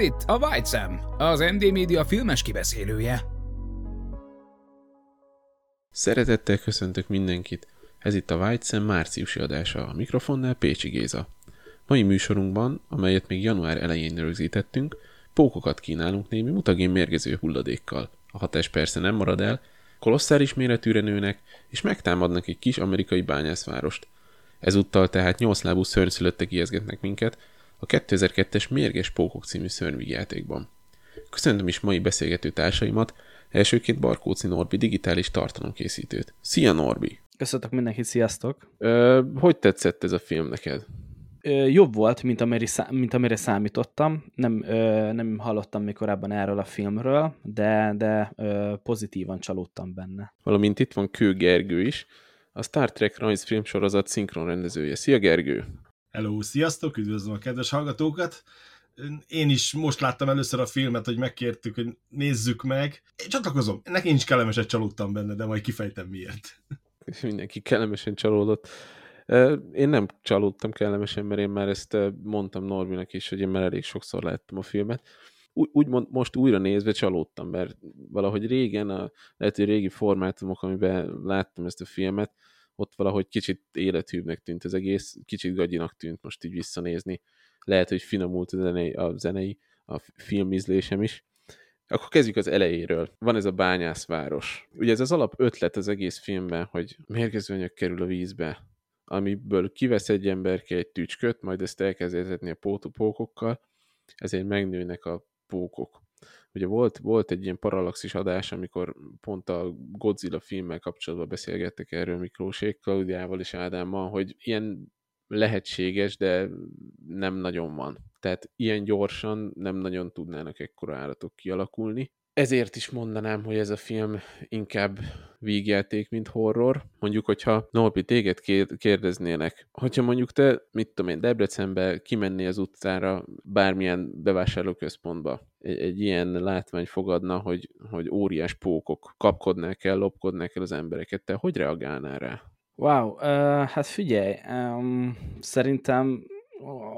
Itt a White Sam, az MD Media filmes kibeszélője. Szeretettel köszöntök mindenkit. Ez itt a White Sam márciusi adása a mikrofonnál Pécsi Géza. Mai műsorunkban, amelyet még január elején rögzítettünk, pókokat kínálunk némi mutagén mérgező hulladékkal. A hatás persze nem marad el, kolosszális méretűre nőnek, és megtámadnak egy kis amerikai bányászvárost. Ezúttal tehát nyolclábú szörnyszülöttek ijeszgetnek minket a 2002-es Mérges Pókok című szörnyvígjátékban. Köszöntöm is mai beszélgető társaimat, elsőként Barkóci Norbi digitális tartalomkészítőt. Szia Norbi! Köszöntök mindenkit, sziasztok! Ö, hogy tetszett ez a film neked? Ö, jobb volt, mint amire, szá- mint amire számítottam. Nem, ö, nem hallottam még korábban erről a filmről, de, de ö, pozitívan csalódtam benne. Valamint itt van Kő Gergő is, a Star Trek rajzfilm sorozat szinkronrendezője. Szia Gergő! Hello, sziasztok, üdvözlöm a kedves hallgatókat. Én is most láttam először a filmet, hogy megkértük, hogy nézzük meg. Én csatlakozom, nekem is kellemeset csalódtam benne, de majd kifejtem miért. Mindenki kellemesen csalódott. Én nem csalódtam kellemesen, mert én már ezt mondtam Norbinak is, hogy én már elég sokszor láttam a filmet. Úgy, úgymond most újra nézve csalódtam, mert valahogy régen, a, lehet, hogy régi formátumok, amiben láttam ezt a filmet, ott valahogy kicsit élethűbbnek tűnt az egész, kicsit gagyinak tűnt most így visszanézni. Lehet, hogy finomult a zenei, a, zenei, a filmízlésem is. Akkor kezdjük az elejéről. Van ez a bányászváros. Ugye ez az alap ötlet az egész filmben, hogy mérgezőanyag kerül a vízbe, amiből kivesz egy emberke egy tücsköt, majd ezt elkezd a pótó- pókokkal, ezért megnőnek a pókok. Ugye volt, volt egy ilyen parallaxis adás, amikor pont a Godzilla filmmel kapcsolatban beszélgettek erről Miklósék, Klaudiával és Ádámmal, hogy ilyen lehetséges, de nem nagyon van. Tehát ilyen gyorsan nem nagyon tudnának ekkora állatok kialakulni. Ezért is mondanám, hogy ez a film inkább vígjáték, mint horror. Mondjuk, hogyha Norbi, téged kér- kérdeznének, hogyha mondjuk te, mit tudom én, Debrecenbe kimennél az utcára bármilyen bevásárlóközpontba, egy, egy ilyen látvány fogadna, hogy, hogy óriás pókok kapkodnák el, lopkodnák el az embereket, te hogy reagálnál rá? Wow, uh, hát figyelj, um, szerintem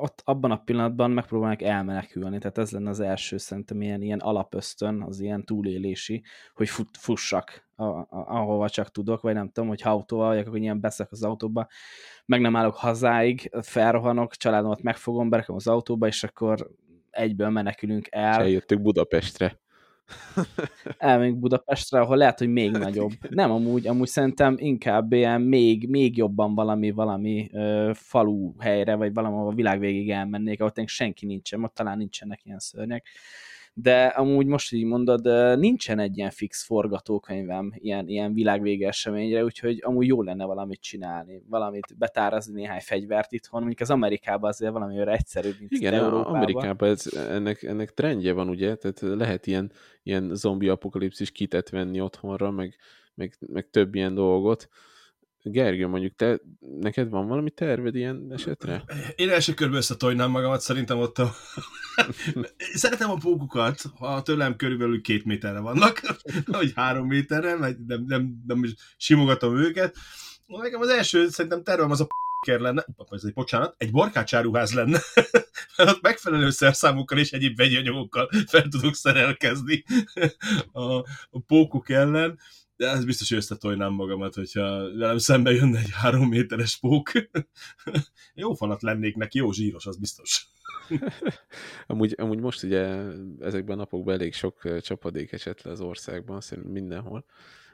ott abban a pillanatban megpróbálnak elmenekülni, tehát ez lenne az első szerintem ilyen, ilyen alapösztön, az ilyen túlélési, hogy fut, fussak, a, a, ahova csak tudok, vagy nem tudom, hogy ha autóval vagyok, akkor ilyen beszek az autóba, meg nem állok hazáig, felrohanok, családomat megfogom, berekem az autóba, és akkor egyből menekülünk És el. eljöttök Budapestre. Elmegyünk Budapestre, ahol lehet, hogy még nagyobb. Nem, amúgy, amúgy szerintem inkább ilyen még, még jobban valami, valami ö, falu helyre, vagy valahol a világ végig elmennék, ahol senki nincsen, ott talán nincsenek ilyen szörnyek. De amúgy most így mondod, nincsen egy ilyen fix forgatókönyvem ilyen, ilyen világvége eseményre, úgyhogy amúgy jó lenne valamit csinálni, valamit betárazni néhány fegyvert itthon, mondjuk az Amerikában azért valami olyan egyszerűbb, mint Igen, Európában. Amerikában ez, ennek, ennek trendje van, ugye? Tehát lehet ilyen, ilyen zombi apokalipszis kitet venni otthonra, meg, meg, meg több ilyen dolgot. Gergő, mondjuk te, neked van valami terved ilyen esetre? Én első körben összetojnám magamat, szerintem ott a... Szeretem a pókukat, ha tőlem körülbelül két méterre vannak, vagy három méterre, vagy nem, nem, nem is simogatom őket. Nekem az első szerintem tervem az a p***ker lenne, ez egy bocsánat, egy barkácsáruház lenne, mert ott megfelelő szerszámokkal és egyéb vegyi anyagokkal fel tudok szerelkezni a, a pókuk ellen, de ez biztos, hogy összetojnám magamat, hogyha velem szembe jönne egy három méteres pók. jó fanat lennék neki, jó zsíros, az biztos. Amúgy, amúgy most ugye ezekben a napokban elég sok csapadék esett le az országban, szerintem mindenhol,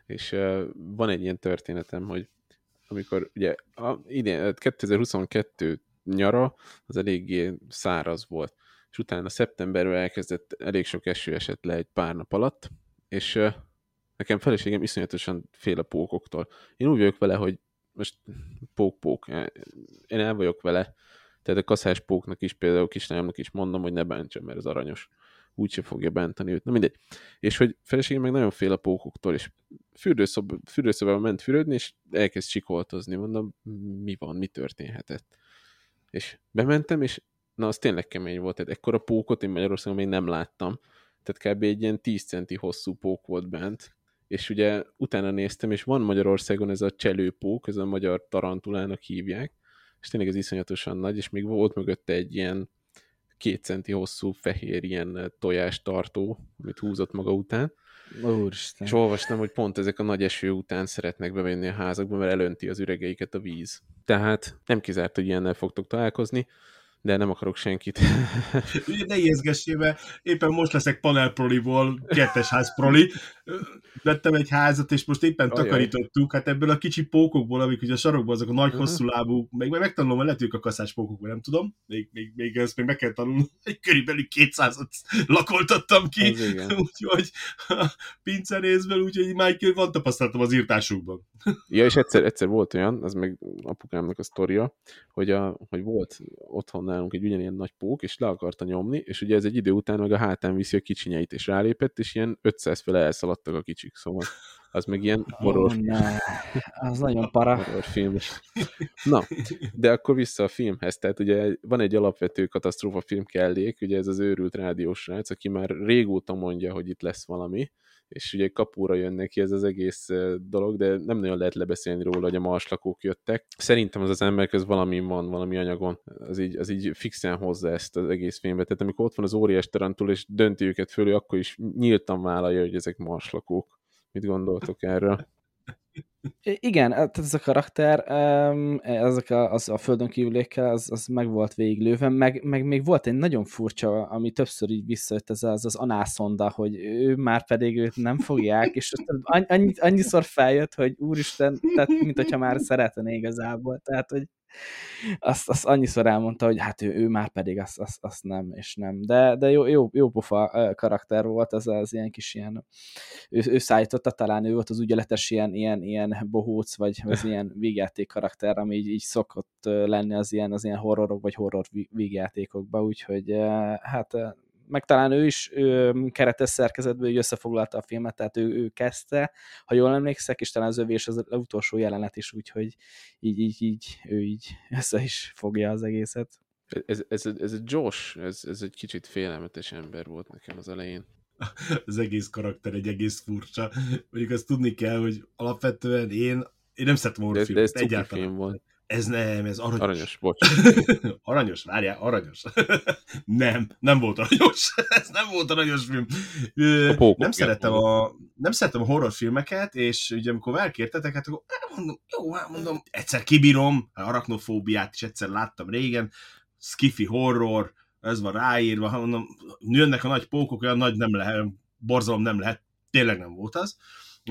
és uh, van egy ilyen történetem, hogy amikor ugye a, idén, 2022 nyara, az eléggé száraz volt. És utána szeptemberben elkezdett elég sok eső esett le egy pár nap alatt, és uh, nekem feleségem iszonyatosan fél a pókoktól. Én úgy vagyok vele, hogy most pók-pók, én el vagyok vele, tehát a kaszás póknak is, például kislányomnak is mondom, hogy ne bántsam, mert az aranyos. Úgyse fogja bántani őt. Na mindegy. És hogy feleségem meg nagyon fél a pókoktól, és fürdőszob, fürdőszobában ment fürödni, és elkezd csikoltozni. Mondom, mi van, mi történhetett? És bementem, és na, az tényleg kemény volt. Tehát ekkora pókot én Magyarországon még nem láttam. Tehát kb. egy ilyen 10 centi hosszú pók volt bent, és ugye utána néztem, és van Magyarországon ez a cselőpók, ez a magyar tarantulának hívják, és tényleg ez iszonyatosan nagy, és még volt mögötte egy ilyen két centi hosszú fehér ilyen tartó, amit húzott maga után. Úristen. És olvastam, hogy pont ezek a nagy eső után szeretnek bevenni a házakba, mert elönti az üregeiket a víz. Tehát nem kizárt, hogy ilyennel fogtok találkozni de nem akarok senkit. Ne ijeszgessél, éppen most leszek panel proliból, kettes ház proli. Vettem egy házat, és most éppen Ajaj. takarítottuk, hát ebből a kicsi pókokból, amik ugye a sarokban azok a nagy uh-huh. hosszú lábú, meg, meg megtanulom, hogy lehet a kaszás pókokból, nem tudom, még, még, még ezt még meg kell tanulni, egy körülbelül 200-at lakoltattam ki, úgyhogy a pincerészből, úgyhogy már van tapasztalatom az írtásukban. ja, és egyszer, egyszer volt olyan, az meg apukámnak a sztoria, hogy, a, hogy volt otthon nálunk egy ugyanilyen nagy pók, és le akarta nyomni, és ugye ez egy idő után meg a hátán viszi a kicsinyeit, és rálépett, és ilyen 500 fele elszaladtak a kicsik, szóval az meg ilyen horror. Oh, ne. Az nagyon para. film. Na, de akkor vissza a filmhez. Tehát ugye van egy alapvető katasztrófa film kellék, ugye ez az őrült rádiós rác, aki már régóta mondja, hogy itt lesz valami, és ugye kapúra jön neki ez az egész dolog, de nem nagyon lehet lebeszélni róla, hogy a marslakók jöttek. Szerintem az az ember ez valami van, valami anyagon, az így, az így fixen hozza ezt az egész filmbe. Tehát amikor ott van az óriás tarantul, és dönti őket fölül, akkor is nyíltan vállalja, hogy ezek marslakók. Mit gondoltok erről? Igen, tehát ez a karakter, ezek a, az a földön kívülékkel, az, az meg volt végiglőve, meg, meg még volt egy nagyon furcsa, ami többször így visszajött, ez az, az anászonda, hogy ő már pedig őt nem fogják, és annyi, annyiszor feljött, hogy úristen, tehát mint hogyha már szeretne igazából, tehát hogy azt, azt annyiszor elmondta, hogy hát ő, ő már pedig azt, azt, azt nem, és nem. De, de jó, jó, jó pofa karakter volt, az az ilyen kis ilyen, ő, ő szállította, talán ő volt az ügyeletes ilyen, ilyen, ilyen bohóc, vagy az ilyen vígjáték karakter, ami így, így szokott lenni az ilyen, az ilyen horrorok, vagy horror vígjátékokba, úgyhogy hát meg talán ő is ő, keretes szerkezetből összefoglalta a filmet, tehát ő, ő kezdte, ha jól emlékszek, és talán az övé és az utolsó jelenet is, úgyhogy így, így, így, ő így össze is fogja az egészet. Ez, ez, ez a Josh, ez, ez egy kicsit félelmetes ember volt nekem az elején. Az egész karakter egy egész furcsa. Mondjuk azt tudni kell, hogy alapvetően én, én nem szeretem horrorfilmet. De, de ez egyáltalán. film volt. Ez nem, ez aranyos. Aranyos, bocs. aranyos, várjál, aranyos. nem, nem volt aranyos. ez nem volt aranyos film. A nem szerettem a, nem szerettem a horrorfilmeket, és ugye amikor elkértetek, hát akkor mondom, jó, hát mondom, egyszer kibírom, arachnofóbiát is egyszer láttam régen, skiffy horror, ez van ráírva, mondom, jönnek a nagy pókok, olyan nagy nem lehet, borzalom nem lehet, tényleg nem volt az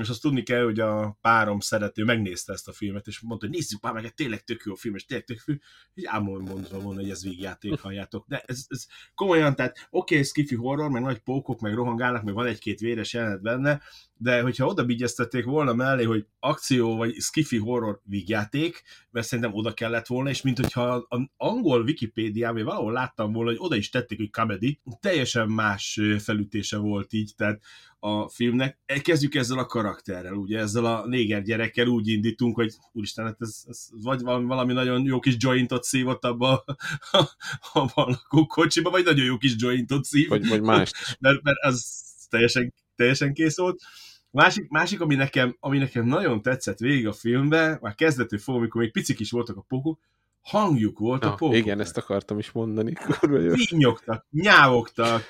és azt tudni kell, hogy a párom szerető megnézte ezt a filmet, és mondta, hogy nézzük már meg, tényleg tök jó film, és tényleg tök jó, így álmom mondva volna, hogy ez végjáték, halljátok. De ez, ez komolyan, tehát oké, okay, skifi horror, meg nagy pókok, meg rohangálnak, meg van egy-két véres jelenet benne, de hogyha oda vigyeztették volna mellé, hogy akció vagy skifi horror vígjáték, mert szerintem oda kellett volna, és mint hogyha az angol Wikipédián, valahol láttam volna, hogy oda is tették, hogy comedy, teljesen más felütése volt így, tehát a filmnek. Kezdjük ezzel a karakterrel, ugye, ezzel a néger gyerekkel úgy indítunk, hogy úristen, hát ez, ez vagy valami nagyon jó kis jointot szívott abba a, a, kocsiba, vagy nagyon jó kis jointot szív. Vagy, vagy más. mert, mert az teljesen, teljesen kész volt. Másik, másik ami, nekem, ami nekem nagyon tetszett végig a filmbe, már kezdetől fogom, amikor még picik is voltak a pokok, hangjuk volt Na, a pókok. Igen, ezt akartam is mondani. Vinyogtak, nyávogtak,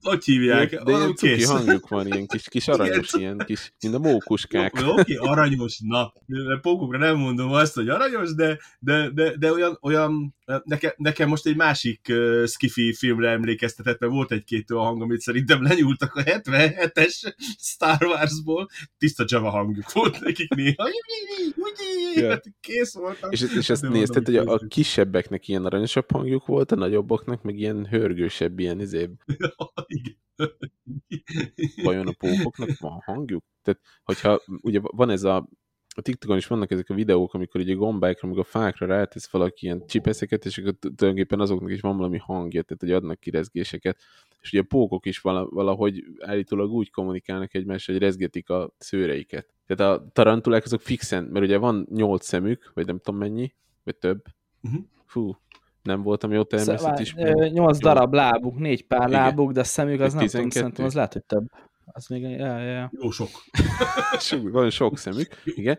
hogy hívják? De ilyen cuki Kész. hangjuk van, ilyen kis, kis aranyos, Igen. ilyen kis, mint a mókuskák. Oké, aranyos, na, pókokra nem mondom azt, hogy aranyos, de, de, de, de olyan, olyan nekem, nekem most egy másik uh, skifi filmre emlékeztetett, mert volt egy-két olyan hang, amit szerintem lenyúltak a 77-es Star Warsból, tiszta Java hangjuk volt nekik néha. Ja. Hát Kész voltam. És, és ezt De nézted, hogy a, a kisebbeknek ilyen aranyosabb hangjuk volt, a nagyobbaknak meg ilyen hörgősebb, ilyen izébb. Igen. Vajon a pókoknak van hangjuk? Tehát, hogyha ugye van ez a a TikTokon is vannak ezek a videók, amikor ugye gombákra, meg a fákra rátesz valaki ilyen csipeszeket, és akkor tulajdonképpen azoknak is van valami hangja, tehát hogy adnak ki rezgéseket. És ugye a pókok is vala- valahogy állítólag úgy kommunikálnak egymással, hogy rezgetik a szőreiket. Tehát a tarantulák azok fixen, mert ugye van nyolc szemük, vagy nem tudom mennyi, vagy több. Mhm. Fú, nem voltam jó természet is. Szóval, ö, Nyolc darab lábuk, négy pár Igen. lábuk, de a szemük az Meg nem tudom, 12. szerintem az lehet, hogy több. Az még, ja, ja. Jó sok. Sok, van sok szemük, igen,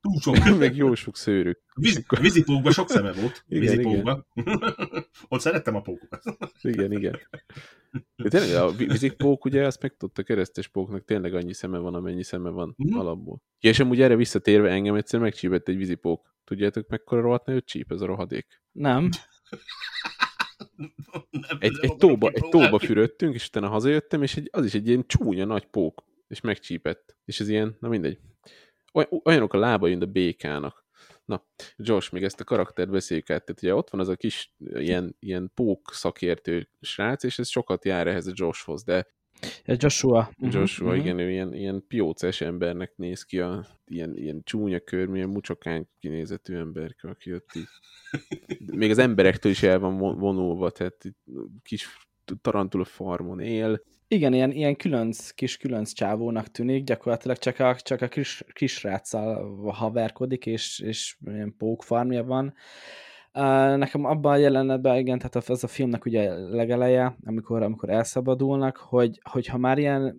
Túl sok. meg jó sok szőrük. Víz, vízipókban sok szeme volt. Igen, Vízipókban. Ott szerettem a pókokat. Igen, igen. De tényleg a vízipók, ugye, azt megtudta keresztes póknak tényleg annyi szeme van, amennyi szeme van Mhm. alapból. Ja, és amúgy erre visszatérve engem egyszer megcsípett egy vízipók. Tudjátok, mekkora rohadt nagyot csíp ez a rohadék? Nem. Egy, egy, tóba, egy tóba fürödtünk, és utána hazajöttem, és egy, az is egy ilyen csúnya nagy pók, és megcsípett. És ez ilyen, na mindegy. Oly- Olyanok a lábai, mint a békának. Na, Josh, még ezt a karaktert beszéljük át. Tehát ugye ott van az a kis ilyen, ilyen pók szakértő srác, és ez sokat jár ehhez a Joshhoz, de Joshua. Mhm, Joshua, mhm. igen, ő ilyen, ilyen pióces embernek néz ki, a, ilyen, ilyen csúnya kör, milyen mucsokány kinézetű emberke, aki ott így. Még az emberektől is el van von- vonulva, tehát itt kis tarantula farmon él. Igen, ilyen, ilyen különc, kis különc csávónak tűnik, gyakorlatilag csak a, csak a kis, kisráccal haverkodik, és, és ilyen pókfarmja van. Nekem abban a jelenetben, igen, tehát az a filmnek ugye legeleje, amikor, amikor elszabadulnak, hogy, hogyha már ilyen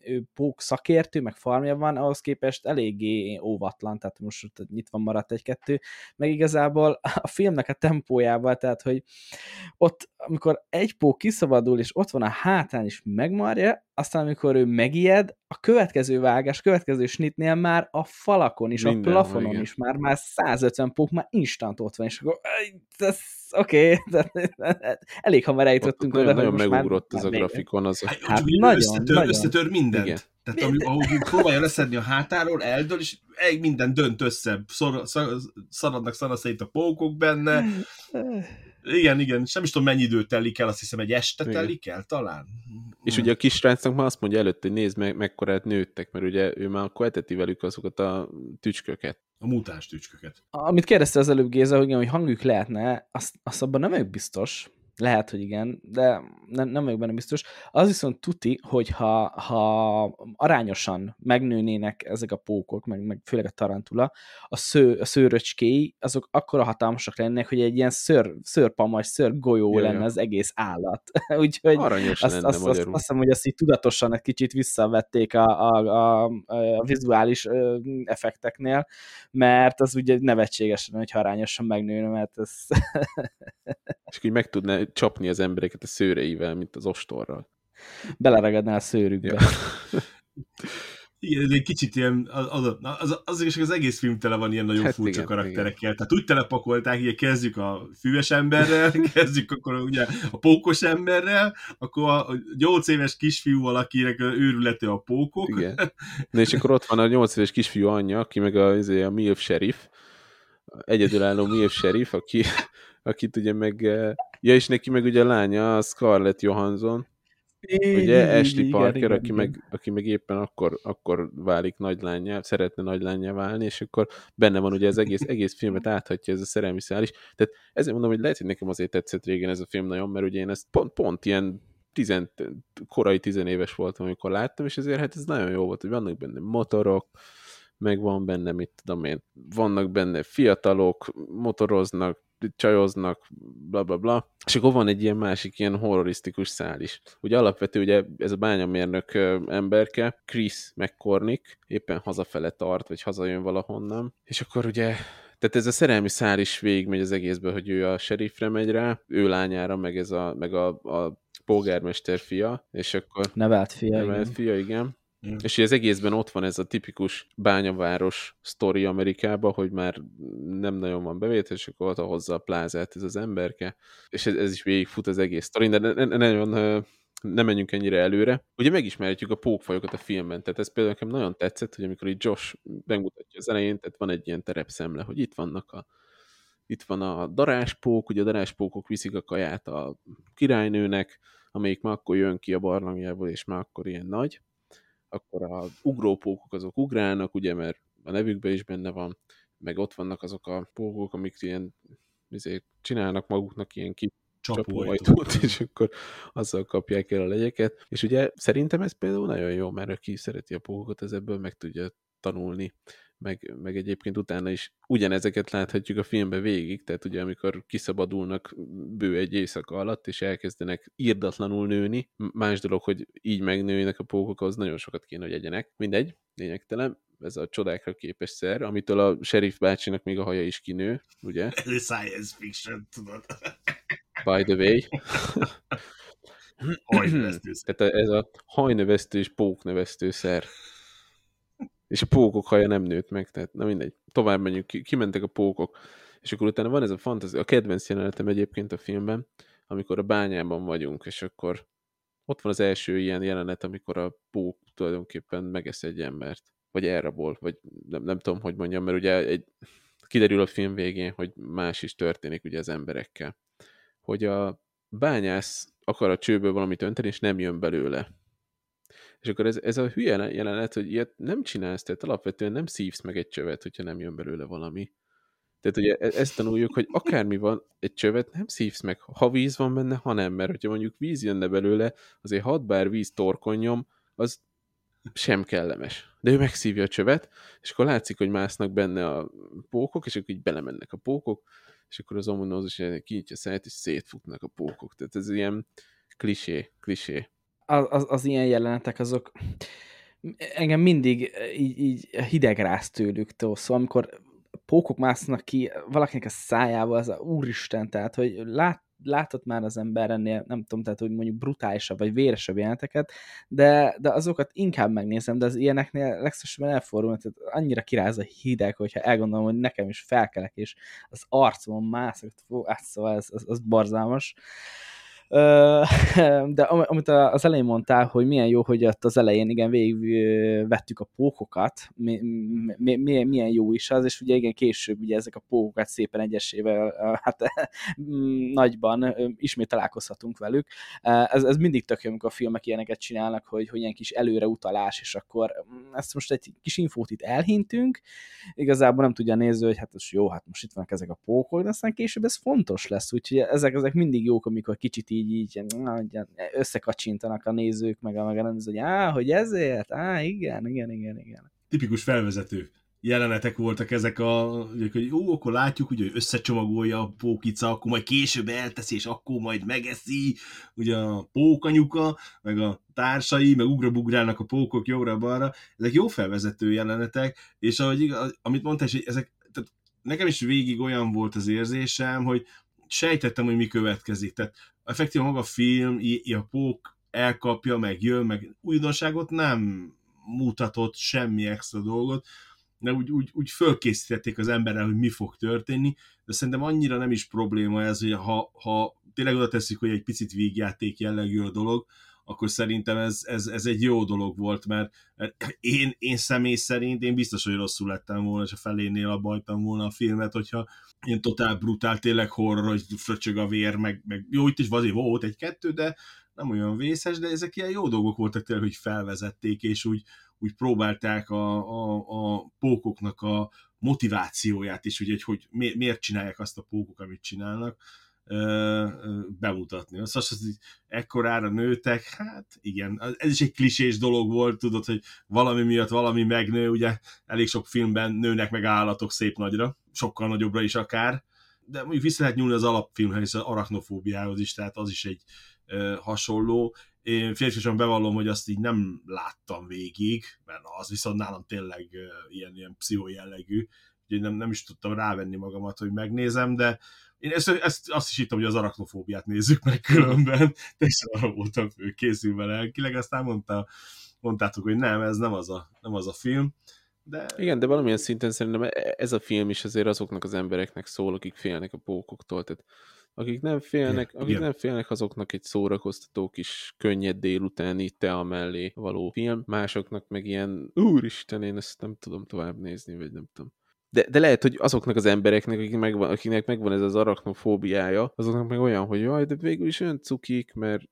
ő pók szakértő, meg farmja van, ahhoz képest eléggé óvatlan, tehát most nyitva maradt egy-kettő, meg igazából a filmnek a tempójával, tehát hogy ott, amikor egy pók kiszabadul, és ott van a hátán is megmarja, aztán amikor ő megijed, a következő vágás, következő snitnél már a falakon is, Mindenhol, a plafonon igen. is már, már 150 pók már instant ott van, és akkor oké, okay, elég hamar eljutottunk Ott oda, nagyon, nagyon már, megugrott ez a grafikon. Az a... Hát, Hát nagyon, összetör, nagyon. összetör mindent. Igen. Tehát ami, ahogy próbálja leszedni a hátáról, eldől, és egy minden dönt össze. Szor, szar, szaradnak szanaszét a pókok benne. Igen, igen. És nem is tudom, mennyi idő telik el, azt hiszem egy este Igen. telik el talán. És ugye a kisrácnak már azt mondja előtte, hogy nézd meg, mekkorát nőttek, mert ugye ő már akkor eteti velük azokat a tücsköket. A mutáns tücsköket. Amit kérdezte az előbb Géza, hogy, igen, hogy hangjuk lehetne, azt, azt abban nem vagyok biztos. Lehet, hogy igen, de nem, nem vagyok benne biztos. Az viszont tuti, hogy ha, ha arányosan megnőnének ezek a pókok, meg, meg főleg a tarantula, a, sző, a szőröcskéi, azok akkora hatalmasak lennének, hogy egy ilyen szőr, szőrpamas, szőr golyó Ja, ja. lenne az egész állat. Úgyhogy Aranyos azt, lenne azt, azt, azt hiszem, hogy azt így tudatosan egy kicsit visszavették a, a, a, a vizuális effekteknél, mert az ugye nevetséges lenne, hogy arányosan megnőne, mert ez... És így meg tudná csapni az embereket a szőreivel, mint az ostorral. beleragadná a szőrükbe. Ja. Igen, ez egy kicsit ilyen, az, az, az, az, az, egész film tele van ilyen nagyon Hát furcsa igen, karakterekkel. Tehát úgy telepakolták, hogy kezdjük a füves emberrel, kezdjük akkor ugye a pókos emberrel, akkor a 8 éves kisfiúval, akinek őrülete a pókok. Igen. Na és akkor ott van a 8 éves kisfiú anyja, aki meg a, izé, a MILF sheriff, egyedülálló MILF sheriff, aki, akit ugye meg, eh, ja és neki meg ugye a lánya a Scarlett Johansson, ugye Ashley Parker, aki, Meg, aki meg éppen akkor, akkor válik nagylányá, szeretne nagylányá válni, és akkor benne van ugye az egész, egész filmet áthatja ez a szerelmi szál is. Tehát ezért mondom, hogy lehet, hogy nekem azért tetszett régen ez a film nagyon, mert ugye én ezt pont, pont ilyen tizen, korai tizenéves voltam, amikor láttam, és ezért hát ez nagyon jó volt, hogy vannak benne motorok, meg van benne, mit tudom én, vannak benne fiatalok, motoroznak, csajoznak, bla bla bla. És akkor van egy ilyen másik, ilyen horrorisztikus szál is. Ugye alapvető, ugye ez a bányamérnök emberke, Chris McCormick, éppen hazafele tart, vagy hazajön valahonnan, és akkor ugye tehát ez a szerelmi szál is végigmegy az egészben, hogy ő a sheriffre megy rá, ő lányára, meg ez a, meg a, a polgármester fia, és akkor Nevelt fia, nevelt igen. fia, igen. Mm. És az egészben ott van ez a tipikus bányaváros sztori Amerikában, hogy már nem nagyon van bevétel, és akkor ott hozza a plázát ez az emberke, és ez, ez is végigfut az egész sztori, de ne, ne, nagyon nem menjünk ennyire előre. Ugye megismerhetjük a pókfajokat a filmben, tehát ez például nekem nagyon tetszett, hogy amikor itt Josh bemutatja az elején, tehát van egy ilyen terepszemle, hogy itt vannak a itt van a daráspók, ugye a daráspókok viszik a kaját a királynőnek, amelyik már akkor jön ki a barlangjából, és már akkor ilyen nagy. Akkor a ugrópókok azok ugrálnak, ugye, mert a nevükben is benne van, meg ott vannak azok a pókok, amik ilyen izé, csinálnak maguknak ilyen kis Csapóajtót. és akkor azzal kapják el a legyeket. És ugye szerintem ez például nagyon jó, mert aki szereti a pókokat, ez ebből meg tudja tanulni, meg, meg egyébként utána is ugyanezeket láthatjuk a filmben végig, tehát ugye amikor kiszabadulnak bő egy éjszaka alatt, és elkezdenek írdatlanul nőni, más dolog, hogy így megnőjenek a pókok, az nagyon sokat kéne, hogy egyenek. Mindegy, lényegtelen, ez a csodákra képes szer, amitől a sheriff bácsinak még a haja is kinő, ugye? Science fiction, tudod. By the way. Tehát ez a hajnövesztő és póknövesztő szer. És a pókok haja nem nőtt meg, tehát na mindegy. Tovább menjünk, ki, kimentek a pókok. És akkor utána van ez a fantazi, a kedvenc jelenetem egyébként a filmben, amikor a bányában vagyunk, és akkor ott van az első ilyen jelenet, amikor a pók tulajdonképpen megesz egy embert. Vagy elrabol, vagy nem, nem tudom, hogy mondjam, mert ugye egy, kiderül a film végén, hogy más is történik ugye az emberekkel. Hogy a bányász akar a csőből valamit önteni, és nem jön belőle. És akkor ez, ez a hülye jelenet, hogy ilyet nem csinálsz, tehát alapvetően nem szívsz meg egy csövet, hogyha nem jön belőle valami. Tehát ugye ezt tanuljuk, hogy akármi van, egy csövet nem szívsz meg, ha víz van benne, ha nem, mert hogyha mondjuk víz jönne belőle, azért hat bár víz torkonnyom, az sem kellemes. De ő megszívja a csövet, és akkor látszik, hogy másznak benne a pókok, és akkor így belemennek a pókok, és akkor az ominózus kinyitja a száját, és szétfutnak a pókok. Tehát ez ilyen klisé, klisé. Az, az, az ilyen jelenetek azok engem mindig így, így hidegráz tőlük, tó. szóval amikor pókok másznak ki valakinek a szájába, az a úristen, tehát hogy lát, látott már az ember ennél, nem tudom, tehát hogy mondjuk brutálisabb vagy véresebb jeleneteket, de, de azokat inkább megnézem, de az ilyeneknél legszívesebben elfordul, tehát annyira kiráz a hideg, hogyha elgondolom, hogy nekem is felkelek, és az arcomon mászok, fú, hát szóval ez, ez barzalmas. Ö, De am- amit az elején mondtál, hogy milyen jó, hogy ott az elején igen végig ö, vettük a pókokat, mi, mi, mi, milyen jó is az, és ugye igen, később ugye ezek a pókokat szépen egyesével hát nagyban ismét találkozhatunk velük. Ez, ez mindig tök jó, amikor a filmek ilyeneket csinálnak, hogy, hogy ilyen kis előreutalás, és akkor ezt most egy kis infót itt elhintünk, igazából nem tudja néző, hogy hát most jó, hát most itt vannak ezek a pókok, de aztán később ez fontos lesz, úgyhogy ezek, ezek mindig jók, amikor kicsit így, így ilyen összekacsintanak a nézők, meg a, meg a rendező, hogy á, hogy ezért, á, igen, igen, igen, igen. Tipikus felvezető jelenetek voltak ezek a, hogy jó, akkor látjuk, ugye, hogy összecsomagolja a pókica, akkor majd később elteszi, és akkor majd megeszi, ugye a pókanyuka, meg a társai, meg ugrabugrálnak a pókok jobbra-balra. Ezek jó felvezető jelenetek, és ahogy, amit mondtál, hogy ezek, tehát nekem is végig olyan volt az érzésem, hogy sejtettem, hogy mi következik. Tehát effektíve maga a film, a pók elkapja, meg jön, meg újdonságot nem mutatott semmi extra dolgot, de úgy, úgy, úgy fölkészítették az emberrel, hogy mi fog történni, de szerintem annyira nem is probléma ez, hogy ha, ha tényleg oda teszik, hogy egy picit vígjáték jellegű a dolog, akkor szerintem ez, ez, ez egy jó dolog volt, mert, én, én személy szerint, én biztos, hogy rosszul lettem volna, és a felénél abba hagytam volna a filmet, hogyha ilyen totál brutál, tényleg horror, hogy fröcsög a vér, meg, meg jó, itt is azért volt egy-kettő, de nem olyan vészes, de ezek ilyen jó dolgok voltak tényleg, hogy felvezették, és úgy, úgy próbálták a, a, a pókoknak a motivációját is, ugye, hogy, hogy mi- miért csinálják azt a pókok, amit csinálnak, bemutatni. Azt az, hogy ekkorára nőtek, hát igen, ez is egy klisés dolog volt, tudod, hogy valami miatt valami megnő, ugye elég sok filmben nőnek meg állatok szép nagyra, sokkal nagyobbra is akár, de mondjuk vissza lehet nyúlni az alapfilmhez, az arachnofóbiához is, tehát az is egy ö, hasonló. Én férfiasan bevallom, hogy azt így nem láttam végig, mert az viszont nálam tényleg ö, ilyen, ilyen pszichó jellegű, úgyhogy nem, nem is tudtam rávenni magamat, hogy megnézem, de én ezt, ezt azt is hittem, hogy az arachnofóbiát nézzük meg különben, teljesen arra voltam készülve lelkileg, aztán mondta, mondtátok, hogy nem, ez nem az a, nem az a film. De... Igen, de valamilyen szinten szerintem e- ez a film is azért azoknak az embereknek szól, akik félnek a pókoktól. Tehát akik nem félnek, Igen. akik nem félnek, azoknak egy szórakoztató kis könnyed délutáni tea mellé való film, másoknak meg ilyen, úristen, én ezt nem tudom tovább nézni, vagy nem tudom. De, de lehet, hogy azoknak az embereknek, akik megvan, akiknek megvan ez az arachnofóbiája, azoknak meg olyan, hogy jaj, de végül is olyan cukik, mert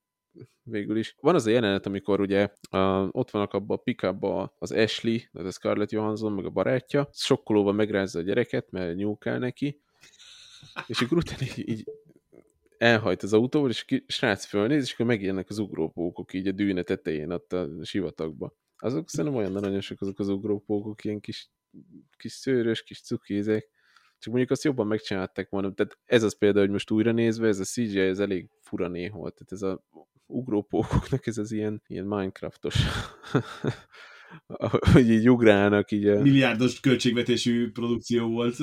végül is. Van az a jelenet, amikor ugye a, ott vannak abban a pickupba az Ashley, az a Scarlett Johansson, meg a barátja, sokkolóban megrázza a gyereket, mert nyúkál neki, és akkor utána így, így elhajt az autóval, és a srác fölnéz, és akkor megjelennek az ugrópókok így a dűne tetején ott a sivatagba. Azok szerintem olyan aranyosak azok az ugrópókok, ilyen kis, kis szőrös, kis cukizek. Csak mondjuk azt jobban megcsinálták volna. Tehát ez az például, hogy most újra nézve, ez a CGI, ez elég fura néhol. Tehát ez a ugrópókoknak ez az ilyen, ilyen Minecraftos hogy így ugrálnak így a... Milliárdos költségvetésű produkció volt.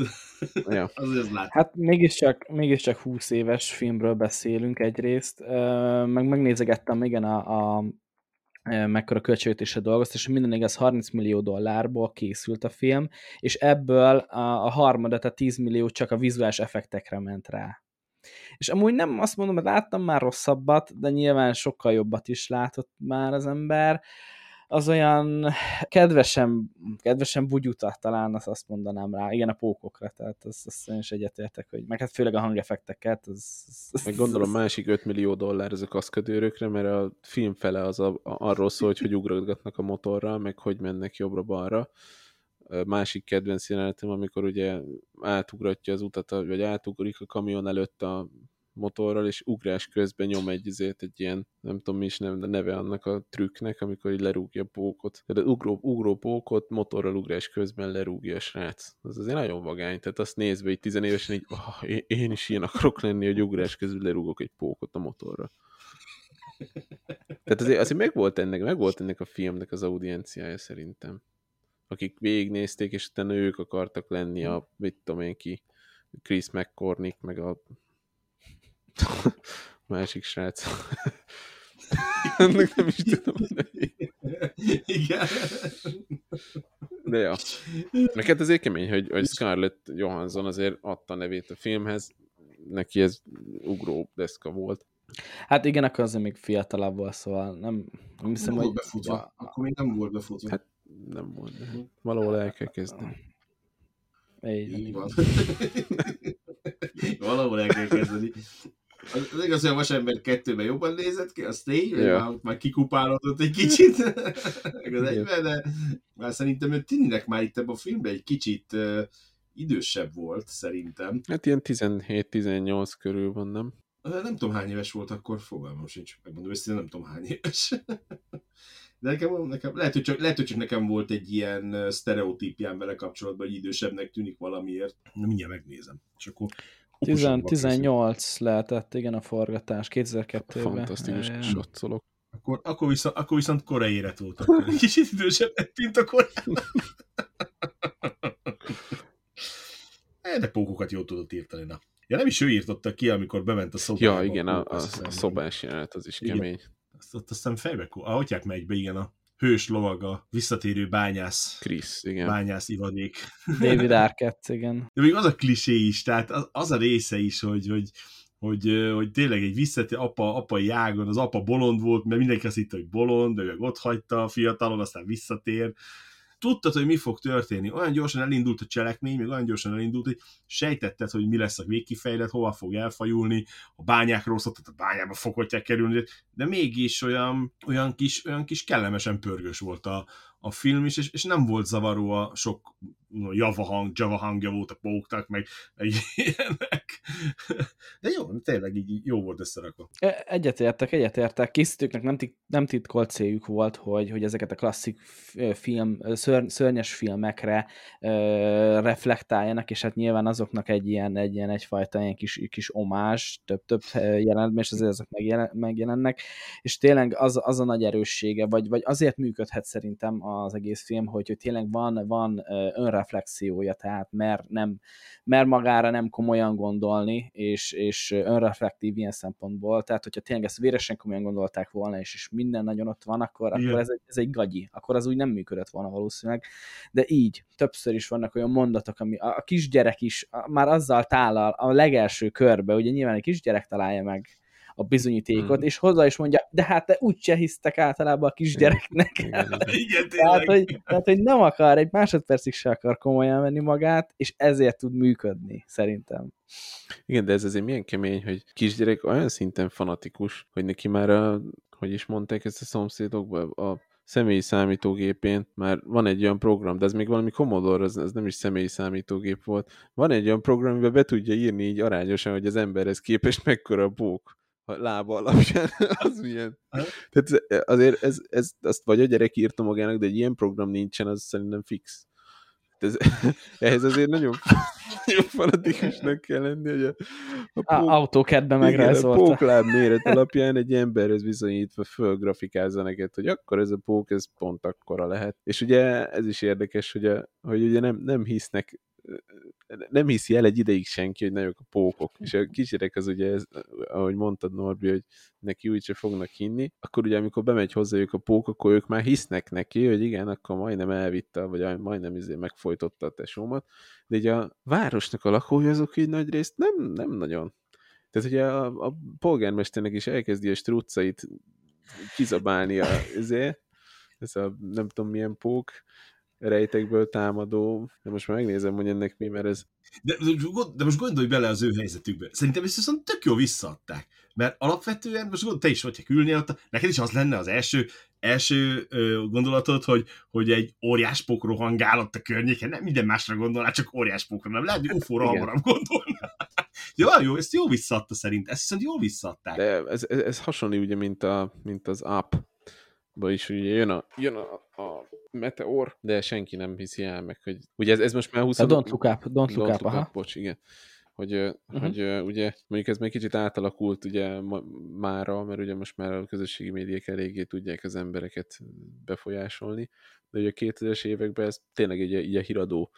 Ja. az, az lát. Hát mégiscsak, mégiscsak 20 éves filmről beszélünk egyrészt, meg megnézegettem igen a, a mekkora költségvetésre dolgozt, és minden igaz 30 millió dollárból készült a film, és ebből a, a harmadat, tehát 10 millió csak a vizuális effektekre ment rá. És amúgy nem azt mondom, hogy láttam már rosszabbat, de nyilván sokkal jobbat is látott már az ember. Az olyan kedvesen, kedvesen bugyuta, talán azt, azt mondanám rá. Igen, a pókokra, tehát azt, azt én is egyetértek, hogy meg hát főleg a hangeffekteket. Az, az, meg gondolom másik 5 millió dollár ez a kaszkadőrökre, mert a film fele az a, a, arról szól, hogy hogy ugrotgatnak a motorral, meg hogy mennek jobbra-balra másik kedvenc jelenetem, amikor ugye átugratja az utat, vagy átugrik a kamion előtt a motorral, és ugrás közben nyom egy izét, egy ilyen, nem tudom mi is nem, de neve annak a trükknek, amikor így lerúgja a pókot. Tehát ugró, ugró pókot motorral ugrás közben lerúgja a srác. Az azért nagyon vagány, tehát azt nézve így tizenévesen így, oh, én, én is ilyen akarok lenni, hogy ugrás közben lerúgok egy pókot a motorra. Tehát azért, azért meg volt ennek, meg volt ennek a filmnek az audienciája szerintem akik végignézték, és utána ők akartak lenni a, mit tudom én ki, Chris McCormick, meg a másik srác. Ennek nem is tudom. Igen. De ja. Meg hát azért kemény, hogy, hogy Scarlett Johansson azért adta nevét a filmhez, neki ez ugró deszka volt. Hát igen, akkor azért még fiatalabb volt, szóval nem, nem hiszem, nem hogy... volt befutva. Akkor még nem volt befutva. Hát nem volt. De valahol el kell kezdeni. Így, Így van. Valahol el kell kezdeni. Az, az igaz, hogy a Vasember kettőben jobban nézett ki, a Stay, Ja. már, már kikupálódott egy kicsit, meg az egyben, de már szerintem ő tényleg már itt ebben a filmben egy kicsit uh, idősebb volt, szerintem. Hát ilyen 17-18 körül van, nem? Nem tudom, hány éves volt akkor, fogalmam sincs, megmondom őszintén, nem tudom, hány éves. De nekem, nekem lehet, hogy csak, lehet, hogy csak nekem volt egy ilyen ö, sztereotípjám vele kapcsolatban, hogy idősebbnek tűnik valamiért. Na, mindjárt megnézem. És akkor 10, okosabbak leszünk. 18 lehetett, igen, a forgatás, 2002-ben. Fantasztikus ja. satszolok. Akkor, akkor, viszont, akkor viszont korai élet volt. Kicsit idősebbnek tűnt a korában. Eh, De pókokat jól tudott írtani, na. Ja, nem is ő írtotta ki, amikor bement a szobába. Ja, igen, a, a, azt a szobás jelenet az is Igen. kemény. Azt, ott aztán fejbe, kó- ahogy hívják megy be, igen, a hős lovag, a visszatérő bányász, Chris, igen. bányász ivadék. David Arquette, igen. De még az a klisé is, tehát az, az a része is, hogy, hogy, hogy, hogy tényleg egy visszatér apa, apai ágon, az apa bolond volt, mert mindenki azt hitte, hogy bolond, de ő meg ott hagyta a fiatalon, aztán visszatér. Tudtad, hogy mi fog történni. Olyan gyorsan elindult a cselekmény, még olyan gyorsan elindult, hogy sejtetted, hogy mi lesz a végkifejlet, hova fog elfajulni, a bányákról szólt, tehát a bányába foghatják kerülni, de mégis olyan, olyan, kis, olyan kis kellemesen pörgős volt a, a film is, és, és nem volt zavaró a sok java hang, java hangja volt a póknak, meg, ilyenek. De jó, Tényleg így jó volt összerakva. E- Egyetértek, egyetértek. Készítőknek nem, tit- nem titkolt céljuk volt, hogy, hogy ezeket a klasszik film, ször, szörnyes filmekre ö, reflektáljanak, és hát nyilván azoknak egy ilyen, egy ilyen egyfajta ilyen kis, kis omás, több-több jelenetben, és azért ezek megjelen, megjelennek, és tényleg az, az a nagy erőssége, vagy, vagy azért működhet szerintem az egész film, hogy, hogy tényleg van, van önreflexiója, tehát mer, nem, mer magára nem komolyan gondolni, és, és önreflektív ilyen szempontból, tehát hogyha tényleg ezt véresen komolyan gondolták volna, és, és minden nagyon ott van, akkor, Igen. akkor ez, egy, ez egy gagyi, akkor az úgy nem működött volna valószínűleg, de így, többször is vannak olyan mondatok, ami a, a kisgyerek is a, már azzal tálal a legelső körbe, ugye nyilván egy kisgyerek találja meg a bizonyítékot, Mhm. és hozzá is mondja, de hát te úgyse hisztek általában a kisgyereknek. Igen, igen. Igen, Tehát hogy, tehát, hogy nem akar, egy másodpercig se akar komolyan venni magát, és ezért tud működni, szerintem. Igen, de ez azért milyen kemény, hogy kisgyerek olyan szinten fanatikus, hogy neki már a, hogy is mondták ezt a szomszédokban, a személyi számítógépén már van egy olyan program, de ez még valami Commodore, ez, ez nem is személyi számítógép volt. Van egy olyan program, amiben be tudja írni így arányosan, hogy az emberhez képest mekkora a bók a lába alapján. az milyen. Tehát ez- azért ez, ez, azt vagy a gyerek írta magának, de egy ilyen program nincsen, az szerintem fix. Ez, ehhez azért nagyon, nagyon fanatikusnak kell lenni, hogy a, a A, pók- autókedben igen, a megrajzolta. pókláb méret alapján egy emberhez bizonyítva fölgrafikázza neked, hogy akkor ez a pók, ez pont akkora lehet. És ugye ez is érdekes, hogy, a, hogy ugye nem, nem hisznek nem hiszi el egy ideig senki, hogy nagyok a pókok. És a kisgyerek az ugye, ez, ahogy mondtad Norbi, hogy neki úgyse fognak hinni, akkor ugye amikor bemegy hozzájuk a pók, akkor ők már hisznek neki, hogy igen, akkor majdnem elvitte, vagy majdnem izé megfojtotta a tesómat, de ugye a városnak a lakói azok így nagy részt nem, nem nagyon. Tehát ugye a, a polgármesternek is elkezdi a struccait kizabálni a, ezért, ez a nem tudom milyen pók, rejtekből támadó, de most már megnézem, hogy ennek mi, mert ez... De, de most gondolj bele az ő helyzetükbe. Szerintem ezt viszont tök jó visszaadták. Mert alapvetően, most gondolj, te is vagy, ha ülnél ott, neked is az lenne az első, első ö, gondolatod, hogy, hogy egy óriáspók rohangál ott a környéken, nem minden másra gondolnál, csak óriáspókra, nem lehet, hogy ufóra hamarabb gondolnál. jó, jó, ezt jó visszaadta szerint, ezt viszont jól visszaadták. De ez, ez, ez hasonló ugye, mint, a, mint az app ba is, ugye jön a, jön a, a meteor, de senki nem hiszi el meg, hogy ugye ez, ez most már 20... A don't look up, don't look up, aha. bocs, igen. Hogy, uh-huh. hogy ugye mondjuk ez még kicsit átalakult ugye ma, mára, mert ugye most már a közösségi médiák eléggé tudják az embereket befolyásolni, de ugye a 2000-es években ez tényleg így a híradó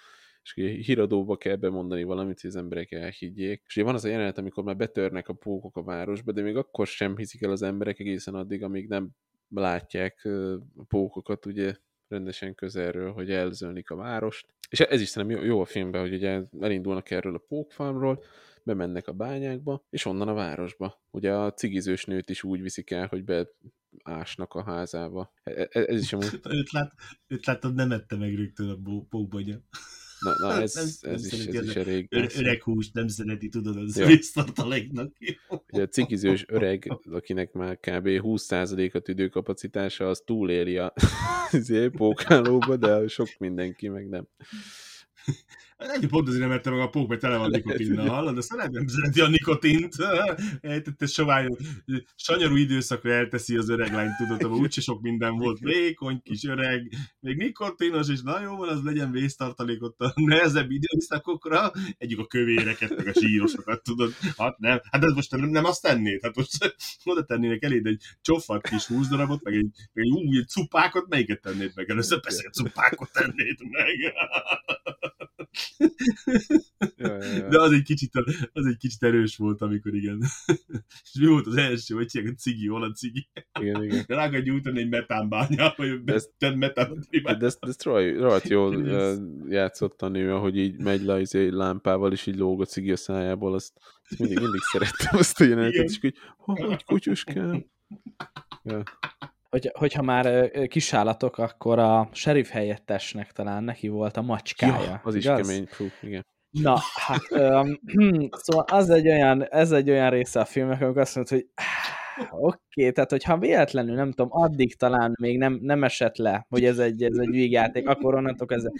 és ugye híradóba kell bemondani valamit, hogy az emberek elhiggyék. És ugye van az a jelenet, amikor már betörnek a pókok a városba, de még akkor sem hiszik el az emberek egészen addig, amíg nem látják a pókokat ugye rendesen közelről, hogy elzölnik a várost. És ez is szerintem jó, jó a filmben, hogy ugye elindulnak erről a pókfarmról, bemennek a bányákba, és onnan a városba. Ugye a cigizős nőt is úgy viszik el, hogy beásnak a házába. E- e- Ez is amúgy, Őt, lát, őt láttad, nem ette meg rögtön a pókbanya. Na, na ez, Nem- nem ez, is, ez is elég. Ö- öreg húst nem szereti, tudod, az Ja. vissztartaléknak. Ugye a cikizős öreg, akinek már kb. 20% a tüdőkapacitása, az túléli a izé, pókálóba, de sok mindenki meg nem. Egy pont azért nem ette meg a pók, mert tele van nikotinnal, hallod? Azt nem, nem szereti a nikotint. Eltette sovány, sanyarú időszakra elteszi az öreg lány, tudod, abban úgyse sok minden volt. Vékony kis öreg, még nikotinos, és na jó van, az legyen vésztartalék ott a nehezebb időszakokra. Együk a kövéreket, meg a sírosokat, tudod. Hát nem, hát ez most nem, nem azt tennéd. Hát most oda tennének eléd egy csofat kis húsdarabot, meg egy, meg egy új cupákot, melyiket tennéd meg? Először persze a cupákot tennéd meg. Ja, ja, ja. De az egy kicsit, az egy kicsit erős volt, amikor igen. És mi volt az első, hogy a cigi, hol a cigi? Igen, igen. De rá kell gyújtani egy metánbányába, ez- ezt... metán De, ezt, ezt rohadt, jól uh, játszott a nő, ahogy így megy le izé, lámpával, és így lóg a cigi a szájából, azt, azt mindig, mindig szerettem azt a jelenetet, és így, hogy kutyuskám. Ja. Hogy, hogyha már kisállatok, akkor a sheriff helyettesnek talán neki volt a macskája. ja, az is igaz? kemény, fú, igen. Na, hát, um, szóval az egy olyan, ez egy olyan része a filmnek, amikor azt mondod, hogy Oké, okay, tehát hogyha véletlenül, nem tudom, addig talán még nem, nem esett le, hogy ez egy, ez egy vígjáték, akkor onnantól kezdve.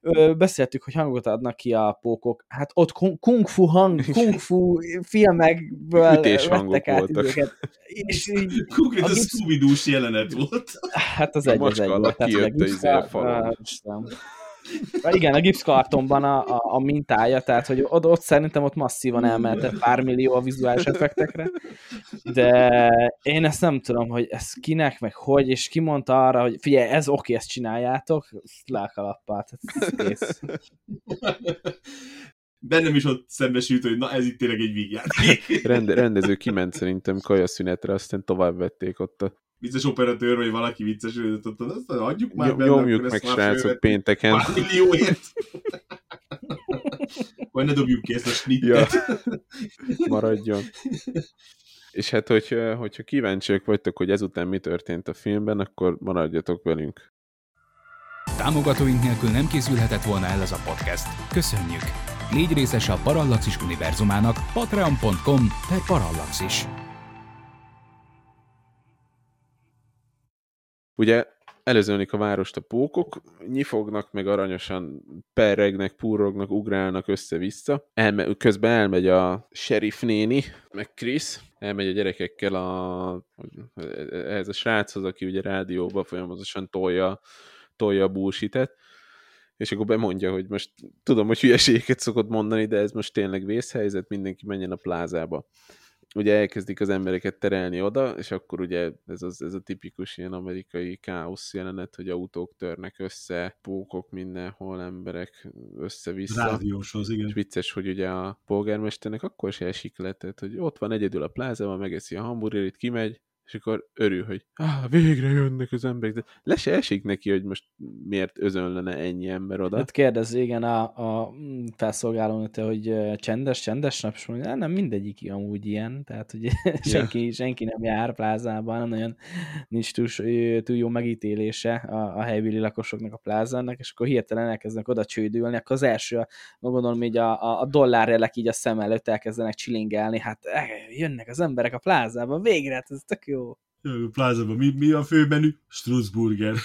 Ö, beszéltük, hogy hangot adnak ki a pókok. Hát ott kung fu hang, kung fu filmekből vettek át voltak. időket. És így, Konkrétan gipsz... jelenet volt. Hát az egy az egy volt. Tehát az egy izé igen, a gipszkartonban a, a, a mintája, tehát hogy ott, ott szerintem ott masszívan elmehetett pár millió a vizuális effektekre, de én ezt nem tudom, hogy ez kinek, meg hogy, és ki mondta arra, hogy figyelj, ez oké, ezt csináljátok, lelkalappal, tehát kész. Bennem is ott szembesült, hogy na ez itt tényleg egy vígjáték. Rende, rendező kiment szerintem kajaszünetre, aztán tovább vették ott a vicces operatőr, vagy valaki vicces ott, azt adjuk már benne, Nyomjuk meg srácok pénteken. Pár millióért. vagy ne dobjuk ki ezt a snittet. Ja. Maradjon. És hát, hogy, hogyha kíváncsiak vagytok, hogy ezután mi történt a filmben, akkor maradjatok velünk. Támogatóink nélkül nem készülhetett volna el ez a podcast. Köszönjük! Légy részes a Parallaxis univerzumának patreon.com per Parallaxis. Ugye előzőnik a várost a pókok, nyifognak, meg aranyosan perregnek, púrognak, ugrálnak össze-vissza. Elme, közben elmegy a sheriff néni, meg Chris, elmegy a gyerekekkel a, ehhez a sráchoz, aki ugye rádióban folyamatosan tolja, tolja a bullshit és akkor bemondja, hogy most tudom, hogy hülyeségeket szokott mondani, de ez most tényleg vészhelyzet, mindenki menjen a plázába ugye elkezdik az embereket terelni oda, és akkor ugye ez, az, ez a tipikus ilyen amerikai káosz jelenet, hogy autók törnek össze, pókok mindenhol, emberek össze-vissza. Rádióshoz, igen. És vicces, hogy ugye a polgármesternek akkor se esik le, tehát, hogy ott van egyedül a plázában, megeszi a hamburgerit, kimegy, és akkor örül, hogy ah, végre jönnek az emberek. De le se esik neki, hogy most miért özönlene ennyi ember oda. Hát kérdez, igen, a, a felszolgáló, hogy csendes, csendes nap, és mondja, nem mindegyik amúgy ilyen, tehát hogy senki, ja. senki nem jár plázában, nem nagyon nincs túl, túl jó megítélése a, a helybéli lakosoknak a plázának, és akkor hirtelen elkezdenek oda csődülni, akkor az első, gondolom így a, a, dollárrelek így a szem előtt elkezdenek csilingelni, hát jönnek az emberek a plázába, végre, hát ez tök jó jó. Plázában mi, mi a főmenü? Struzburger.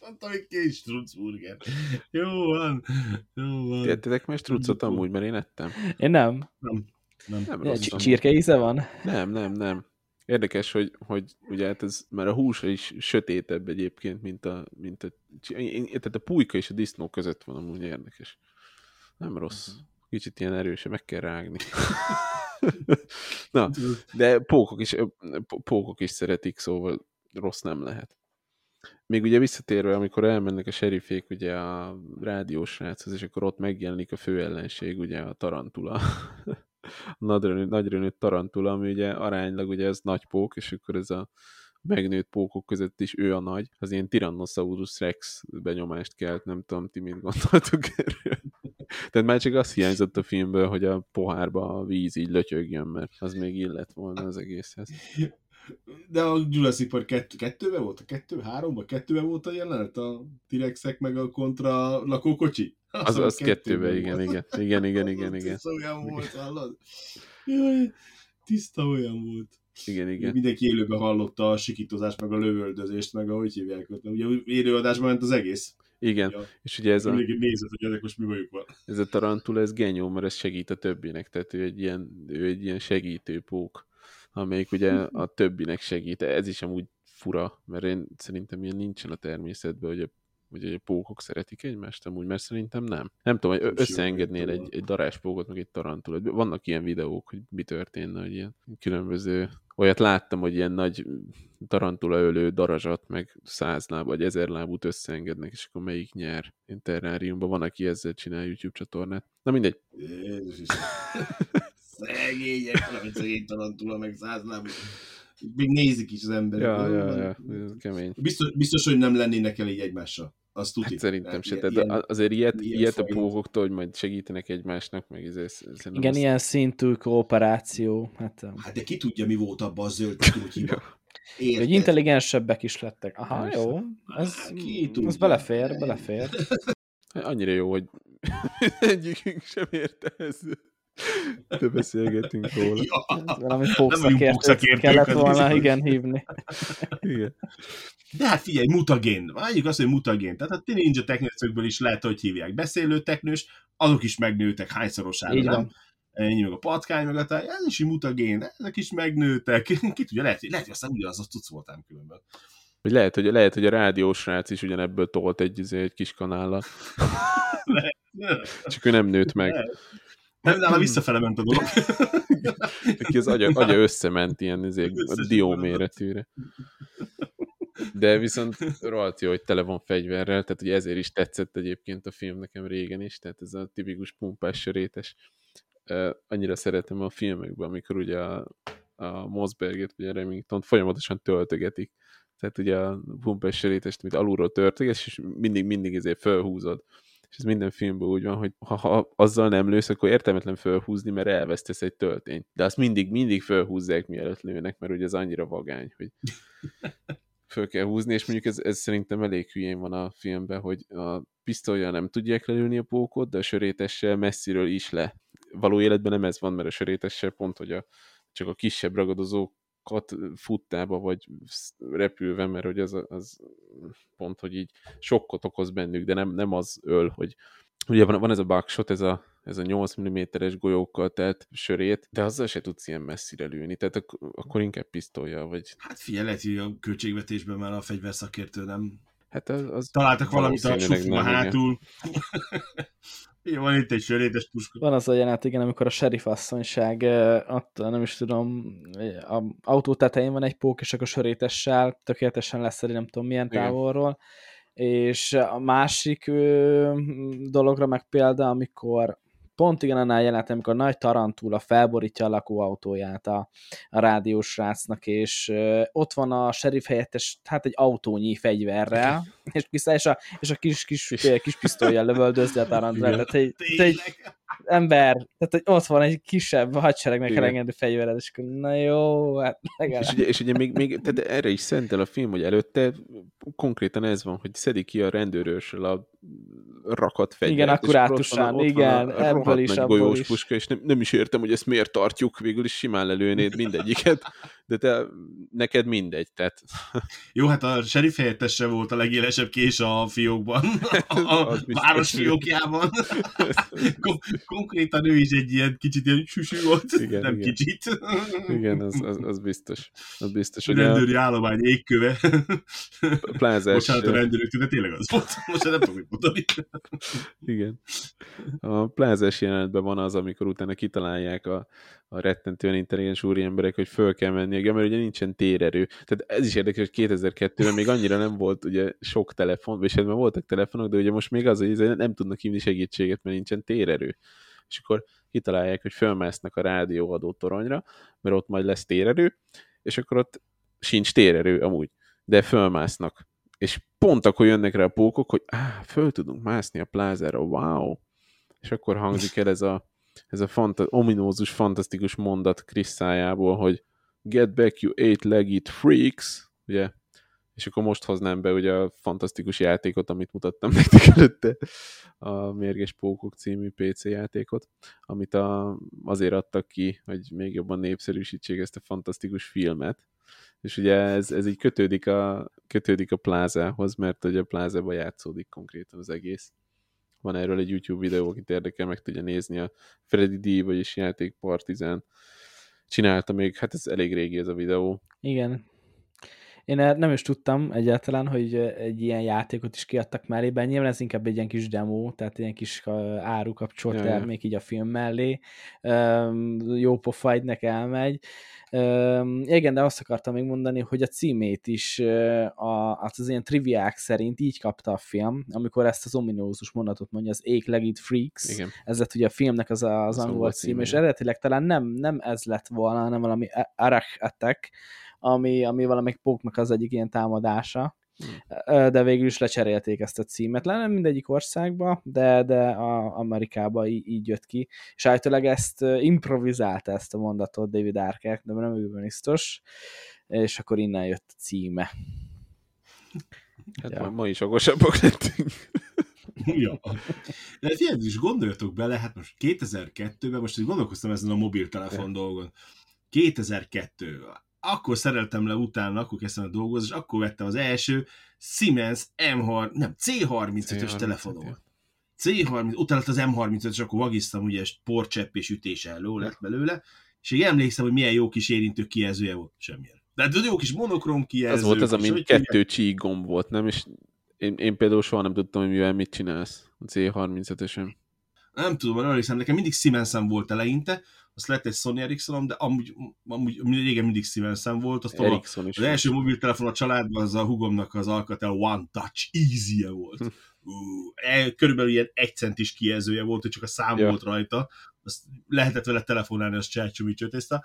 Mondtam, hogy ki Struzburger. Jó van, jó van. Tettetek meg strucot amúgy, mert én ettem. Én nem. Nem. Nem, nem rossz. Csirke íze van? Nem, nem, nem. Érdekes, hogy, hogy ugye hát ez már a hús is sötétebb egyébként, mint a, mint a, tehát a pulyka és a disznó között van amúgy érdekes. Nem rossz. Kicsit ilyen erőse, meg kell rágni. Na, de pókok is, pókok is szeretik, szóval rossz nem lehet. Még ugye visszatérve, amikor elmennek a serifék ugye a rádiós sráchoz, és akkor ott megjelenik a fő ellenség, ugye a tarantula. a nagyra nőtt tarantula, ami ugye aránylag ugye ez nagy pók, és akkor ez a megnőtt pókok között is ő a nagy. Az ilyen Tyrannosaurus Rex benyomást kelt, nem tudom, ti mit gondoltok erről. Tehát már csak azt hiányzott a filmből, hogy a pohárba a víz így lötyögjön, mert az még illet volna az egészhez. De a Jurassic Park 2, kettőben volt? A kettő, háromban? Kettőben volt a jelenet? A T-rexek meg a kontra lakókocsi? Az, az, az kettőben, igen, igen, igen, igen, igen, igen. Tiszta olyan volt, hallod? Jaj, tiszta olyan volt. Igen, igen. Mindenki élőben hallotta a sikítozást, meg a lövöldözést, meg ahogy hívják. Ugye élőadásban ment az egész. Igen, ja. és ugye ez a... Mindig nézed, hogy ezek most mi vagyunk van. Ez a tarantula, ez genyó, mert ez segít a többinek, tehát ő egy ilyen, ő egy ilyen segítő pók, amelyik ugye a többinek segít. Ez is amúgy fura, mert én szerintem ilyen nincsen a természetben, hogy a vagy hogy a pókok szeretik egymást amúgy, mert szerintem nem. Nem tudom, hogy összeengednél egy, egy daráspókot, meg egy tarantulát. Vannak ilyen videók, hogy mi történne, hogy ilyen különböző olyat láttam, hogy ilyen nagy tarantula ölő darazsat, meg száz láb, vagy ezer lábút összeengednek, és akkor melyik nyer? Én terráriumban van, aki ezzel csinál YouTube csatornát. Na mindegy. Szegények, szegény tarantula, meg száz lábú. Még nézik is az emberek. Ja, ja, ja, kemény. Biztos, biztos, hogy nem lennének elég egymással. Azt tudjuk. Hát szerintem se, de azért ilyet, ilyen ilyet a pókoktól, hogy majd segítenek egymásnak, meg ez, ez Igen, azt... ilyen szintű kooperáció. Hát, hát de ki tudja, mi volt abban a zöld hiba. Hogy intelligensebbek is lettek. Aha, Persze. jó. Ez, ez belefér, belefér. Annyira jó, hogy egyikünk sem érte ez. De beszélgetünk róla. Ja. Valami pókszakértők, kellett az volna, biztos. igen, hívni. Igen. De hát figyelj, mutagén. Mondjuk azt, hogy mutagén. Tehát a ninja teknőcökből is lehet, hogy hívják beszélő teknős, azok is megnőtek hányszorosára, nem? Ennyi meg a patkány, meg a táj, ez is egy mutagén, ezek is megnőtek. Ki tudja, lehet, lehet hogy aztán ugyanaz a cucc voltám különben. Hogy lehet, hogy, lehet, hogy a rádiós srác is ugyanebből tolt egy, izé, egy kis kanállal. Csak ő nem nőtt meg. Nem, nála visszafele ment a dolog. Neki az agya, agya összement ilyen izé, dió méretűre. De viszont rohadt jó, hogy tele van fegyverrel, tehát ugye ezért is tetszett egyébként a film nekem régen is, tehát ez a tipikus pumpás sörétes. Uh, annyira szeretem a filmekben, amikor ugye a, a Mosberget, ugye a Remington folyamatosan töltögetik. Tehát ugye a pumpás sörétest, amit alulról töltögetsz, és mindig, mindig ezért felhúzod. És ez minden filmben úgy van, hogy ha, ha azzal nem lősz, akkor értelmetlen felhúzni, mert elvesztesz egy töltényt. De azt mindig, mindig felhúzzák, mielőtt lőnek, mert ugye ez annyira vagány, hogy föl kell húzni, és mondjuk ez, ez szerintem elég hülyén van a filmben, hogy a pisztolyjal nem tudják lelőni a pókot, de a sörétessel messziről is le. Való életben nem ez van, mert a sörétessel pont, hogy a, csak a kisebb ragadozókat futtába, vagy repülve, mert hogy az, az pont, hogy így sokkot okoz bennük, de nem, nem az öl, hogy ugye van, van ez a buckshot, ez a, ez a 8 mm-es golyókkal telt sörét, de azzal se tudsz ilyen messzire lőni, tehát ak- akkor inkább pisztolyjal, vagy Hát figyelj, lehet, hogy a költségvetésben már a fegyverszakértő nem hát az, az találtak valamit a igen. hátul. Van itt egy sörétes puska. Van az a jelenet, igen, amikor a sheriff asszonyság attól, nem is tudom, a autó tetején van egy pók, és akkor sörétessel tökéletesen leszedi, nem tudom milyen Igen. távolról. És a másik ö, dologra meg példa, amikor pont igen annál jelenet, amikor a nagy tarantula felborítja a lakóautóját a, a rádiós srácnak, és ö, ott van a sheriff helyettes, hát egy autónyi fegyverrel, és, és, a, és a kis, kis, kis pisztolyjal lövöldözzi a tarantulát. Tehát egy, egy? Ember, tehát hogy ott van egy kisebb hadseregnek Igen. elengedő fegyvered, és akkor na jó, hát legalább. És ugye, és ugye még, még tehát erre is szentel a film, hogy előtte konkrétan ez van, hogy szedik ki a rendőrösről a rakat fegyvert. Igen, akkurátusan, van ott van igen, a ebből is, nagy abból golyós is. puska, és nem, nem is értem, hogy ezt miért tartjuk, végül is simán lelőnéd mindegyiket, de te, neked mindegy, tehát Jó, hát a sheriff helyettese volt a legélesebb kés a fiókban, a biztos. város fiókjában. Kon- konkrétan ő is egy ilyen kicsit ilyen süsű volt, Igen, nem igen. kicsit. igen, az, az, az biztos. Az biztos, a Rendőri állomány égköve. plázás... Bocsánat, a rendőrök, de tényleg az volt. Most nem tudom, mit mondani. Igen. A plázás jelenetben van az, amikor utána kitalálják a, a rettentően intelligens úriemberek, hogy föl kell menni, mert ugye nincsen térerő. Tehát ez is érdekes, hogy 2002-ben még annyira nem volt ugye sok telefon, és hát már voltak telefonok, de ugye most még az, hogy nem tudnak hívni segítséget, mert nincsen térerő. És akkor kitalálják, hogy fölmásznak a rádióadó toronyra, mert ott majd lesz térerő, és akkor ott sincs térerő amúgy, de fölmásznak. És pont akkor jönnek rá a pókok, hogy á, föl tudunk mászni a plázára, wow! És akkor hangzik el ez a, ez a fanta- ominózus, fantasztikus mondat Chris szájából, hogy get back you eight-legged freaks, ugye? És akkor most hoznám be ugye a fantasztikus játékot, amit mutattam nektek előtte, a Mérges Pókok című PC játékot, amit a, azért adtak ki, hogy még jobban népszerűsítsék ezt a fantasztikus filmet. És ugye ez, ez így kötődik a, kötődik a plázához, mert ugye a plázában játszódik konkrétan az egész. Van erről egy YouTube videó, akit érdekel, meg tudja nézni a Freddy D, vagyis játék Partizán. Csinálta még, hát ez elég régi ez a videó. Igen. Én nem is tudtam egyáltalán, hogy egy ilyen játékot is kiadtak mellében. Nyilván ez inkább egy ilyen kis demo, tehát ilyen kis ö, árukapcsolt Ja, ja. termék így a film mellé. Jó pofa egynek elmegy. Igen, de azt akartam még mondani, hogy a címét is a, az, az ilyen triviák szerint így kapta a film, amikor ezt az ominózus mondatot mondja, az Ék Legit Freaks. Igen. Ez lett ugye a filmnek az, a, az, Az angol cím, címe, és eredetileg talán nem, nem ez lett volna, hanem valami Arach Attack, ami, ami valamelyik póknak az egyik ilyen támadása, Ö, de végül is lecserélték ezt a címet. Le nem mindegyik országba, de, de a Amerikába így, így jött ki, és állítólag ezt improvizálta ezt a mondatot David Arquette, de nem ő biztos, és akkor innen jött a címe. Hát Ja. ma, ma is okosabbak lettünk. ja. De hát ilyen is gondoljatok bele, hát most 2002-ben, most így gondolkoztam ezen a mobiltelefon dolgon. 2002 akkor szereltem le utána, akkor kezdtem a dolgozni, és akkor vettem az első Siemens M3, nem, C35-ös telefonomat. C30, utána lett az M35, és akkor vagisztam, ugye, porcsepp és ütése elő lett belőle, és így emlékszem, hogy milyen jó kis érintő kijelzője volt, semmilyen. De hát jó kis monokrom kijelző. Az volt az, ami kettő csík volt, nem? És én, én például soha nem tudtam, hogy mivel mit csinálsz a C35-ösen. Nem tudom, emlékszem, nekem mindig siemens volt eleinte, azt lett egy Sony Ericsson, de amúgy, amúgy régen mindig siemens volt. Azt is. Az első mobiltelefon a családban az a hugomnak az Alcatel One Touch easy -e volt. uh, körülbelül ilyen egy centis kijelzője volt, hogy csak a szám ja. volt rajta. Azt lehetett vele telefonálni, az csácsomítsó tészta.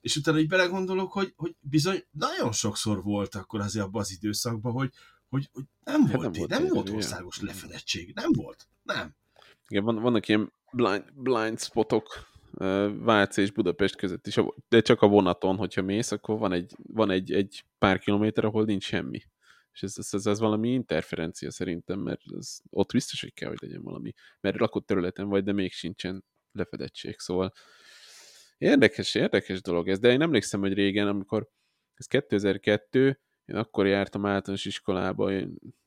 És utána így belegondolok, hogy, hogy bizony nagyon sokszor volt akkor azért abban az időszakban, hogy, hogy, hogy nem, hát volt, nem volt, nem volt országos ilyen. lefedettség. Nem volt. Nem. Igen, van, vannak ilyen blind, blind spotok, Váci és Budapest között is, de csak a vonaton, hogyha mész, akkor van egy, van egy, egy pár kilométer, ahol nincs semmi. És ez, ez, ez, ez valami interferencia szerintem, mert ez, ott biztos, hogy kell, hogy legyen valami. Mert lakott területen vagy, de még sincsen lefedettség, szóval érdekes, érdekes dolog ez, de én emlékszem, hogy régen, amikor ez 2002, én akkor jártam általános iskolába,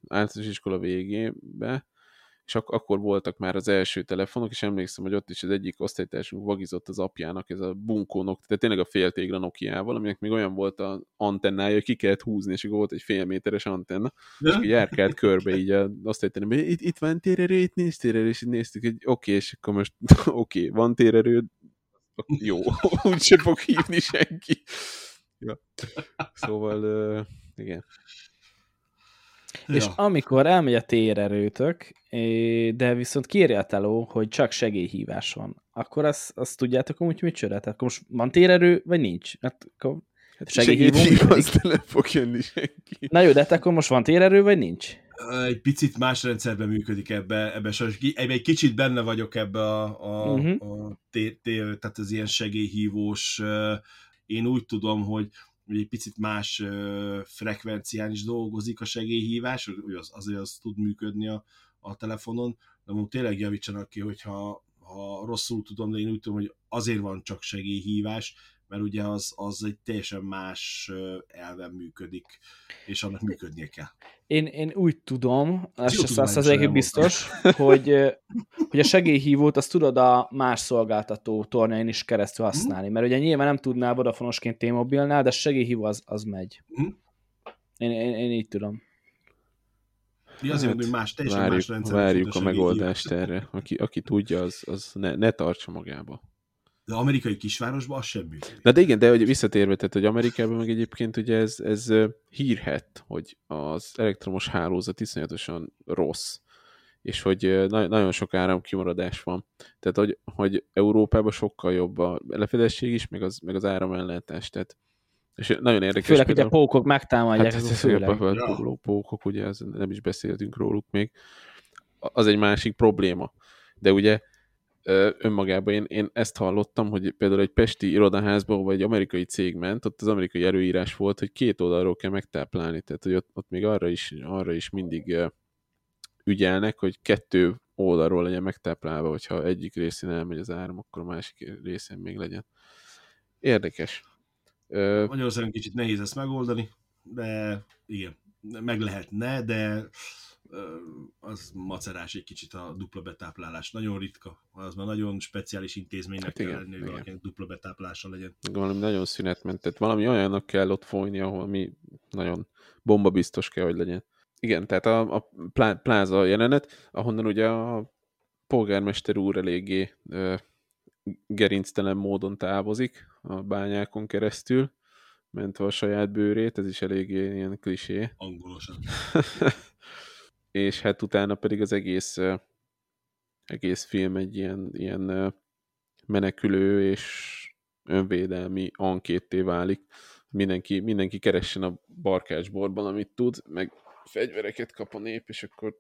általános iskola végébe, és ak- akkor voltak már az első telefonok, és emlékszem, hogy ott is az egyik osztálytársunk vagizott az apjának, ez a bunkónok, tehát tényleg a féltégra Nokia-val, aminek még olyan volt az antennája, hogy ki kellett húzni, és akkor volt egy fél méteres antenna, De? és akkor járkált körbe így az osztálytársunk, hogy itt, itt van térerő, itt nincs térerő, és így néztük, hogy oké, okay, és akkor most oké, okay, van térerő, jó, úgyse fog hívni senki. Ja. Szóval, uh, igen. És amikor elmegy a térerőtök, de viszont kérje a teló, hogy csak segélyhívás van, akkor azt, azt tudjátok hogy mit csinál? Tehát akkor most van térerő, vagy nincs? Hát akkor hát segélyhívó, azt nem fog jönni senki. Na jó, de hát akkor most van térerő, vagy nincs? Egy picit más rendszerben működik ebbe, ebbe sajnos, egy kicsit benne vagyok ebbe a, a, uh-huh. a té, té, tehát az ilyen segélyhívós, én úgy tudom, hogy egy picit más frekvencián is dolgozik a segélyhívás, az, azért az tud működni a, a telefonon, de most tényleg javítsanak ki, hogyha ha rosszul tudom, de én úgy tudom, hogy azért van csak segélyhívás, mert ugye az, az egy teljesen más elven működik, és annak működnie kell. Én, én úgy tudom, ez se százszerzékig biztos, hogy, hogy a segélyhívót azt tudod a más szolgáltató tornyain is keresztül mhm. használni, mert ugye nyilván nem tudnál vodafonosként T-mobilnál, de a segélyhívó az, az megy. Mm. Én, én, én így tudom. Mi azért hát, hogy más, teljesen várjuk, más rendszer. Várjuk a, a megoldást erre. Aki, aki tudja, az, az ne, ne tartsa magába. De amerikai kisvárosban az sem működik. Na de igen, de hogy visszatérve, tehát, hogy Amerikában meg egyébként ugye ez, ez hírhet, hogy az elektromos hálózat iszonyatosan rossz, és hogy na- nagyon sok áramkimaradás van. Tehát, hogy, hogy Európában sokkal jobb a lefedesség is, meg az, meg az áramellátás. Tehát, és nagyon érdekes. Főleg, hogy a pókok megtámadják. Hát, ez főleg. A, a pókok, ugye, ez nem is beszéltünk róluk még. Az egy másik probléma. De ugye önmagában én, én ezt hallottam, hogy például egy pesti irodaházban vagy egy amerikai cég ment, ott az amerikai erőírás volt, hogy két oldalról kell megtáplálni, tehát hogy ott, ott még arra is, arra is mindig ügyelnek, hogy kettő oldalról legyen megtáplálva, hogyha egyik részén elmegy az áram, akkor a másik részén még legyen. Érdekes. Magyarországon kicsit nehéz ezt megoldani, de igen, meg lehetne, de az macerás egy kicsit a dupla betáplálás. Nagyon ritka, az már nagyon speciális intézménynek hát kell lenni, hogy valakinek dupla betáplása legyen. Valami nagyon szünetmentett, valami olyannak kell ott folyni, ahol mi nagyon bomba biztos kell, hogy legyen. Igen, tehát a, a pláza jelenet, ahonnan ugye a polgármester úr eléggé ö, gerinctelen módon távozik a bányákon keresztül, mentve a saját bőrét, ez is eléggé ilyen klisé. Angolosan. és hát utána pedig az egész, egész film egy ilyen, ilyen menekülő és önvédelmi ankétté válik. Mindenki, mindenki keressen a barkácsborban, amit tud, meg fegyvereket kap a nép, és akkor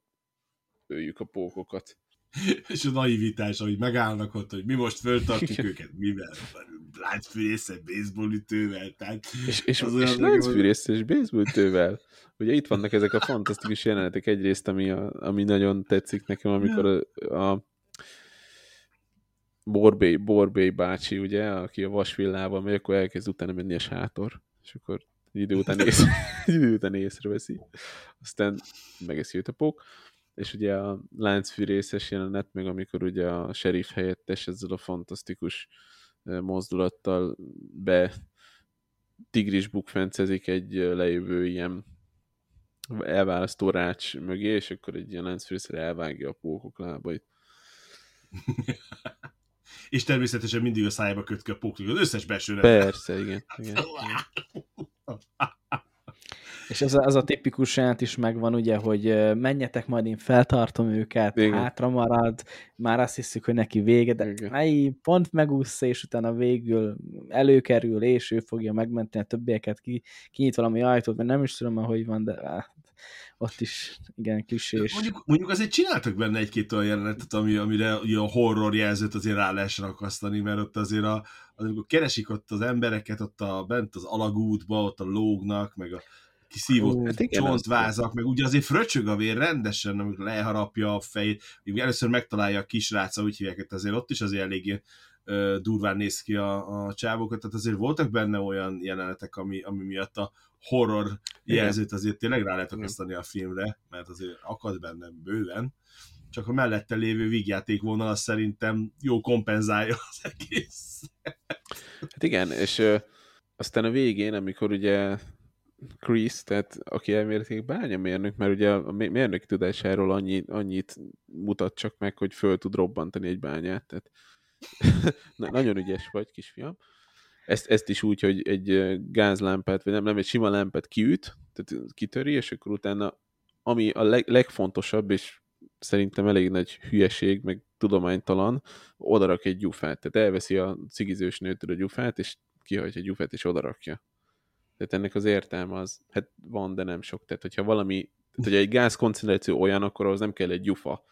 öljük a pókokat. és a naivitás, hogy megállnak ott, hogy mi most föltartjuk őket, mivel? láncfűrésze baseball ütővel. Tehát És, és, az és olyan láncfűrész és baseballtővel. Ugye itt vannak ezek a fantasztikus jelenetek egyrészt, ami, a, ami nagyon tetszik nekem, amikor a, a Borbély, Borbély bácsi, ugye, aki a vasvillával megy, akkor elkezd utána menni a sátor, és akkor egy idő után, ész, egy idő után észreveszi, aztán megeszi őt a pók, és ugye a láncfűrészes jelenet, meg amikor ugye a sheriff helyettes ezzel a fantasztikus mozdulattal be tigris bukfencezik egy lejövő ilyen elválasztó rács mögé, és akkor egy ilyen láncfűrészre elvágja a pókok lábait. És természetesen mindig a szájába köt ki a póklik, az összes belső. Persze, igen, igen. És az a, az a tipikus jelent is megvan, ugye, hogy menjetek, majd én feltartom őket. Igen. hátra marad, már azt hiszük, hogy neki vége, de ai, pont megúszza, és utána végül előkerül, és ő fogja megmenteni a többieket, ki, kinyit valami ajtót, mert nem is tudom, hogy van, de ott is, igen, klisés. Mondjuk, mondjuk azért csináltak benne egy-két olyan jelenetet, ami, amire a horror jelzőt azért rá lehessen akasztani, mert ott azért a, az, amikor keresik ott az embereket, ott a, bent az alagútba, ott a lógnak, meg a kiszívott hát igen, csontvázak, meg ugye azért fröcsög a vér rendesen, amikor leharapja a fejét, először megtalálja a kisráca, úgy hívják, hogy azért ott is azért eléggé ö, durván néz ki a, a csávokat, tehát azért voltak benne olyan jelenetek, ami, ami miatt a horror jelzőt azért tényleg rá lehet akasztani a filmre, mert azért akad benne bőven, csak a mellette lévő vígjátékvonal az szerintem jó kompenzálja az egész. Hát igen, és ö, aztán a végén, amikor ugye Chris, tehát aki elméletileg bányamérnök, mert ugye a mé- mérnöki tudásáról annyi, annyit mutat csak meg, hogy föl tud robbantani egy bányát, tehát Na- nagyon ügyes vagy, kisfiam. Ezt, ezt is úgy, hogy egy gázlámpát, vagy nem, nem egy sima lámpát kiüt, tehát kitöri, és akkor utána, ami a leg, legfontosabb, és szerintem elég nagy hülyeség, meg tudománytalan, odarak egy gyufát. Tehát elveszi a cigizős nőtől a gyufát, és kihajtja a gyufát, és odarakja. Tehát ennek az értelme az, hát van, de nem sok. Tehát, hogyha valami, tehát, hogyha egy gáz koncentráció olyan, akkor ahhoz nem kell egy gyufa.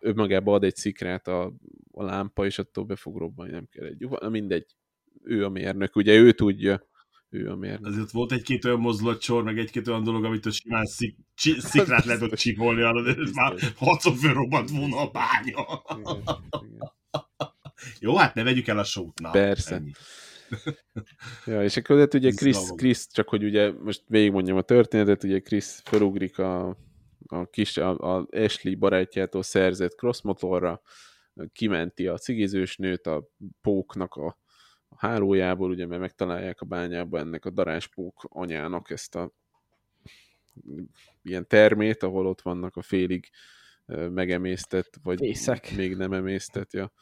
Ő magába ad egy szikrát a, a lámpa, és attól be fog robbanni, nem kell egy gyufa. Na mindegy. Ő a mérnök, ugye ő tudja, ő a mérnök. Azért volt egy-két olyan mozdulatsor, meg egy-két olyan dolog, amit a simán szik, csi, szikrát lehet ott csipolni, de ez már hatszor fölrobbant volna a bánya. Igen, igen. Jó, hát ne vegyük el a sót, na. Persze. Ennyi. Ja, és akkor hát ugye Chris. Chris, csak hogy ugye most végigmondjam a történetet, ugye Chris felugrik a, a kis, a, a Ashley barátjától szerzett crossmotorra, kimenti a cigizős nőt a póknak a, a hálójából, ugye, mert megtalálják a bányába ennek a daráspók anyának ezt a ilyen termét, ahol ott vannak a félig megemésztett, vagy Fészek. még nem emésztett, ja,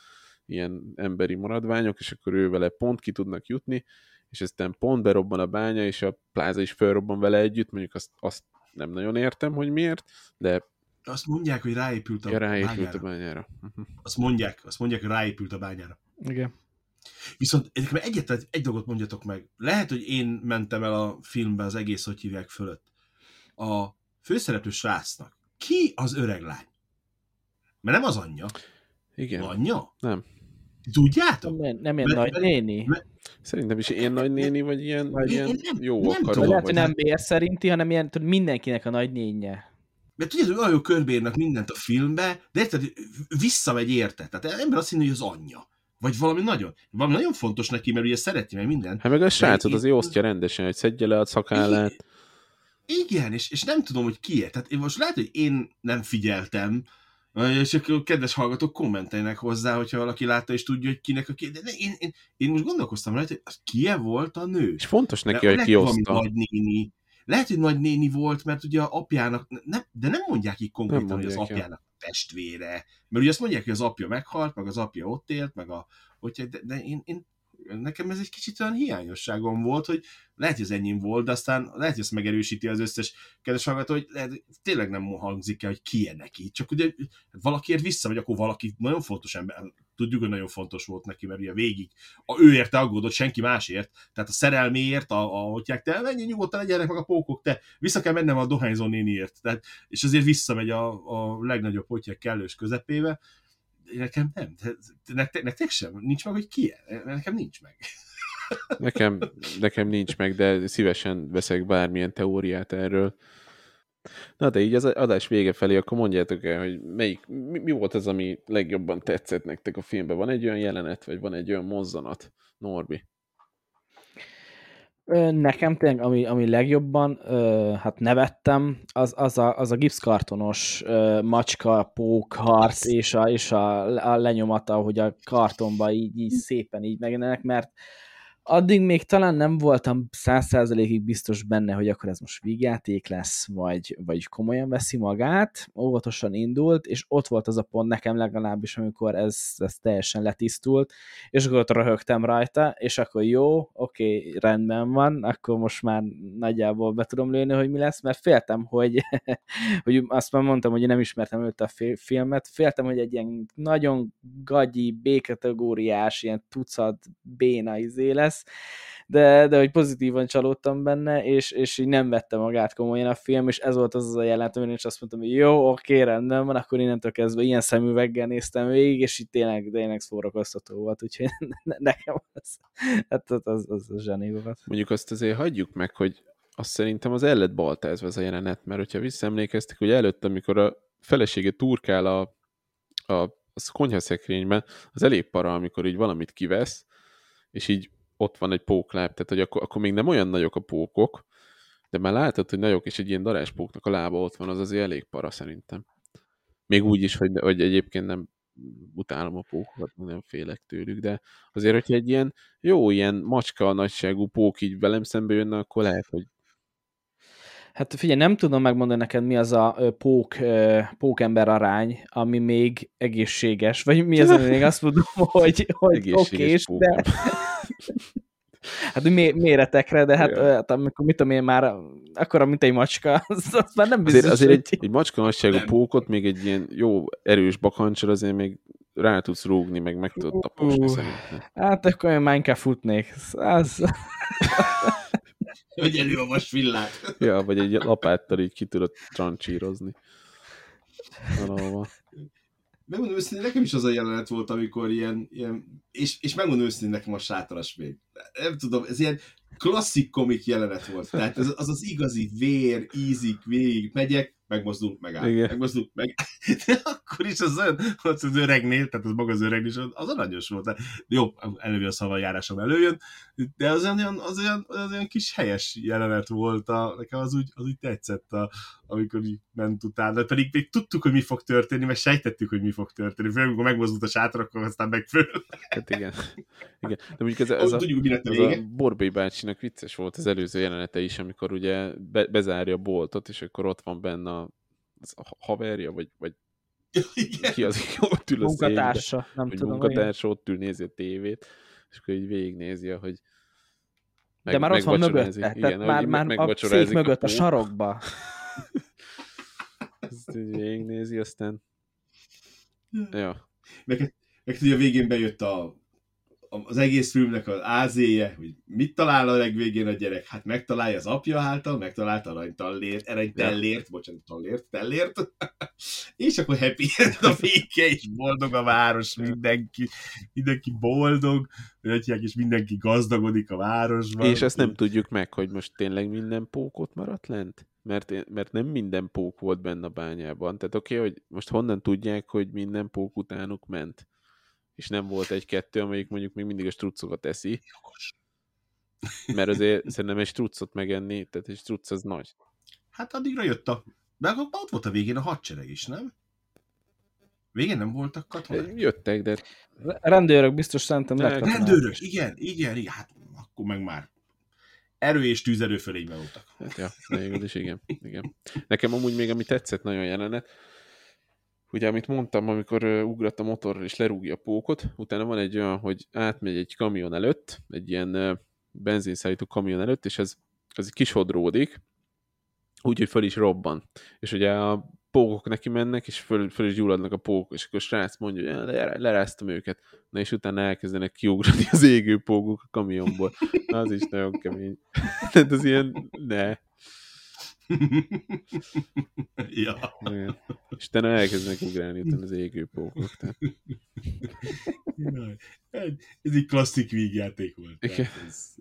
ilyen emberi maradványok, és akkor ő vele pont ki tudnak jutni, és aztán pont berobban a bánya, és a pláza is felrobban vele együtt, mondjuk azt, azt nem nagyon értem, hogy miért, de Azt mondják, hogy ráépült a ja, ráépült bányára. a bányára. Mhm. Azt mondják, azt mondják, hogy ráépült a bányára. Igen. Viszont egyetlen egy dolgot mondjatok meg. Lehet, hogy én mentem el a filmbe az egész, hogy hívják fölött. A főszereplő srácnak ki az öreg lány? Mert nem az anyja. Igen, Anyja? nem. Tudjátok? Nem, nem ilyen Mert- nagy néni. mert- Szerintem is ilyen nagynéni, vagy ilyen, Én- ilyen én nem- jó nem akaró. tudom. Vagy lehet, vagy- hogy nem bér szerinti, hanem ilyen, tudod, mindenkinek a nagy nénye. Mert tudjátok, olyan jó körbérnek mindent a filmbe, de érted, visszamegy érte. Tehát ember azt hinni, hogy az anyja. Vagy valami nagyon, valami nagyon fontos neki, mert ugye szereti meg mindent. Hát meg a srácot én- azért osztja rendesen, hogy szedje le a szakállát. Igen, és, és nem tudom, hogy kiért. Tehát én most lehet, hogy én nem figyeltem, és akkor kedves hallgatók kommenteljenek hozzá, hogyha valaki látta és tudja, hogy kinek a ki. De ne, én, én, én, most gondolkoztam rajta, hogy az kie volt a nő. És fontos neki, De hogy kioszta. Nagynéni. Lehet, hogy nagynéni volt, mert ugye a apjának, nem, de nem mondják így konkrétan, Nem hogy az mondják, apjának testvére. Mert ugye azt mondják, hogy az apja meghalt, meg az apja ott élt, meg a... Hogyha, de, de én, én, nekem ez egy kicsit olyan hiányosságom volt, hogy lehet, hogy ez enyém volt, de aztán lehet, hogy ezt megerősíti az összes kedves hallgató, hogy lehet, tényleg nem hangzik el, hogy ki neki. Csak ugye valakiért visszamegy, akkor valaki nagyon fontos ember, tudjuk, hogy nagyon fontos volt neki, mert ugye végig a ő érte aggódott, senki másért, tehát a szerelméért, a, a hogy te menj nyugodtan, legyenek meg a pókok, te vissza kell mennem a dohányzó néniért, tehát, és azért visszamegy a, a legnagyobb potyák kellős közepébe, nekem nem. Nektek, nektek sem? Nincs meg, hogy ki? Nekem nincs meg. Nekem, nekem nincs meg, de szívesen veszek bármilyen teóriát erről. Na de így az adás vége felé, akkor mondjátok el, hogy melyik, mi, mi volt az, ami legjobban tetszett nektek a filmben? Van egy olyan jelenet, vagy van egy olyan mozzanat, Norbi? Nekem tényleg, ami, ami legjobban hát nevettem, az, az, a, az a gipszkartonos macska, pók, harc és a, és a, a lenyomata, hogy a kartonba így, így szépen így megjelenek, mert addig még talán nem voltam száz százalékig biztos benne, hogy akkor ez most vígjáték lesz, vagy, vagy komolyan veszi magát, óvatosan indult, és ott volt az a pont nekem legalábbis, amikor ez, ez teljesen letisztult, és akkor ott röhögtem rajta, és akkor jó, oké, rendben van, akkor most már nagyjából be tudom lőni, hogy mi lesz, mert féltem, hogy, hogy azt már mondtam, hogy nem ismertem őt a filmet, féltem, hogy egy ilyen nagyon gagyi, B-kategóriás, ilyen tucat béna izé lesz, lesz, de, de hogy pozitívan csalódtam benne, és, és így nem vette magát komolyan a film, és ez volt az az a jelent, amin is azt mondtam, hogy jó, oké, rendben van, akkor innentől kezdve ilyen szemüveggel néztem végig, és itt tényleg, tényleg szórakoztató volt, úgyhogy nekem az, hát az, az, az, az zseni volt. Mondjuk azt azért hagyjuk meg, hogy azt szerintem az el lett baltázva ez a jelenet, mert hogyha visszaemlékeztek, hogy előtt, amikor a felesége turkál a, a, a konyhaszekrényben, az elég para, amikor így valamit kivesz, és így ott van egy pókláb, tehát hogy akkor, akkor még nem olyan nagyok a pókok, de már látod, hogy nagyok, és egy ilyen daráspóknak a lába ott van, az azért elég para szerintem. Még úgy is, hogy, hogy egyébként nem utálom a pókokat, nem félek tőlük, de azért, hogyha egy ilyen jó, ilyen macska nagyságú pók így velem szembe jönne, akkor lehet, hogy Hát figyelj, nem tudom megmondani neked, mi az a pók, pókember arány, ami még egészséges, vagy mi az, ami még azt mondom, hogy, hogy okés, de... Hát mé méretekre, de hát, ja. hát amikor mit tudom én már, akkora, mint egy macska, az, az már nem biztos, Azért, azért egy, egy macska nagyságú pókot, még egy ilyen jó erős bakancsal azért még rá tudsz rúgni, meg meg tudod taposni uh, szerintem. Hát akkor én már inkább futnék. Az... hogy elő a vasvillát. ja, vagy egy lapáttal így ki tudod trancsírozni. Valahova. Megmondom őszintén, nekem is az a jelenet volt, amikor ilyen, ilyen és, és megmondom őszintén, nekem a sátoras még. Nem tudom, ez ilyen klasszik komik jelenet volt. Tehát az az, az igazi vér, ízik végig, megyek, megmozdul, megáll. Igen. Megmozdul, meg... De akkor is az olyan, az, az öregnél, tehát az maga az öreg is, az aranyos volt. Jó, előbb a szavajárásom előjön, de az olyan, az olyan, az olyan kis helyes jelenet volt, a, nekem az úgy, az úgy tetszett, a, amikor így ment utána, pedig még tudtuk, hogy mi fog történni, meg sejtettük, hogy mi fog történni. Főleg, amikor megmozdult a sátor, akkor aztán meg föl. Hát igen. igen. De mondjuk ez, ez, a, Tudjuk, ez a Borbély bácsinak vicces volt az előző jelenete is, amikor ugye be, bezárja a boltot, és akkor ott van benne a, az a haverja, vagy, vagy igen. ki az, aki ott ül a munkatársa, szénbe, nem tudom. Munkatársa ott ül, nézi a tévét, és akkor így végignézi, hogy meg, De már ott van mögötte, igen, tehát már, már a szék mögött, a, a sarokba. Ezt így végignézi, aztán... Ja. Meg, meg hogy a végén bejött a, az egész filmnek az ázéje, hogy mit talál a legvégén a gyerek? Hát megtalálja az apja által, megtalálta aranytallért, aranytellért, bocsánat, tallért, tellért, és akkor happy end a vége, és boldog a város, mindenki, mindenki boldog, és mindenki gazdagodik a városban. És ezt nem tudjuk meg, hogy most tényleg minden pókot maradt lent? Mert, mert nem minden pók volt benne a bányában. Tehát oké, okay, hogy most honnan tudják, hogy minden pók utánuk ment? és nem volt egy-kettő, amelyik mondjuk még mindig a struccokat eszi. Mert azért szerintem egy struccot megenni, tehát egy strucc az nagy. Hát addigra jött a... De akkor ott volt a végén a hadsereg is, nem? Végén nem voltak katonák? Jöttek, de... Rendőrök biztos szerintem Rendőrök, igen, igen, igen, hát akkor meg már erő és tűzerő fölényben voltak. Hát ja, is igen, igen. Nekem amúgy még ami tetszett nagyon jelenet, ugye, amit mondtam, amikor ugrat a motorral és lerúgja a pókot, utána van egy olyan, hogy átmegy egy kamion előtt, egy ilyen benzinszállító kamion előtt, és ez, ez kisodródik, úgyhogy föl is robban. És ugye a pókok neki mennek, és föl, föl is gyulladnak a pókok, és akkor a srác mondja, hogy leráztam őket. Na és utána elkezdenek kiugrani az égő pókok a kamionból. Na, az is nagyon kemény. Tehát az ilyen, ne. ja. Igen. És utána elkezdenek ugrálni utána az égő pókok. Tehát. Ez egy klasszik vígjáték volt. Ez,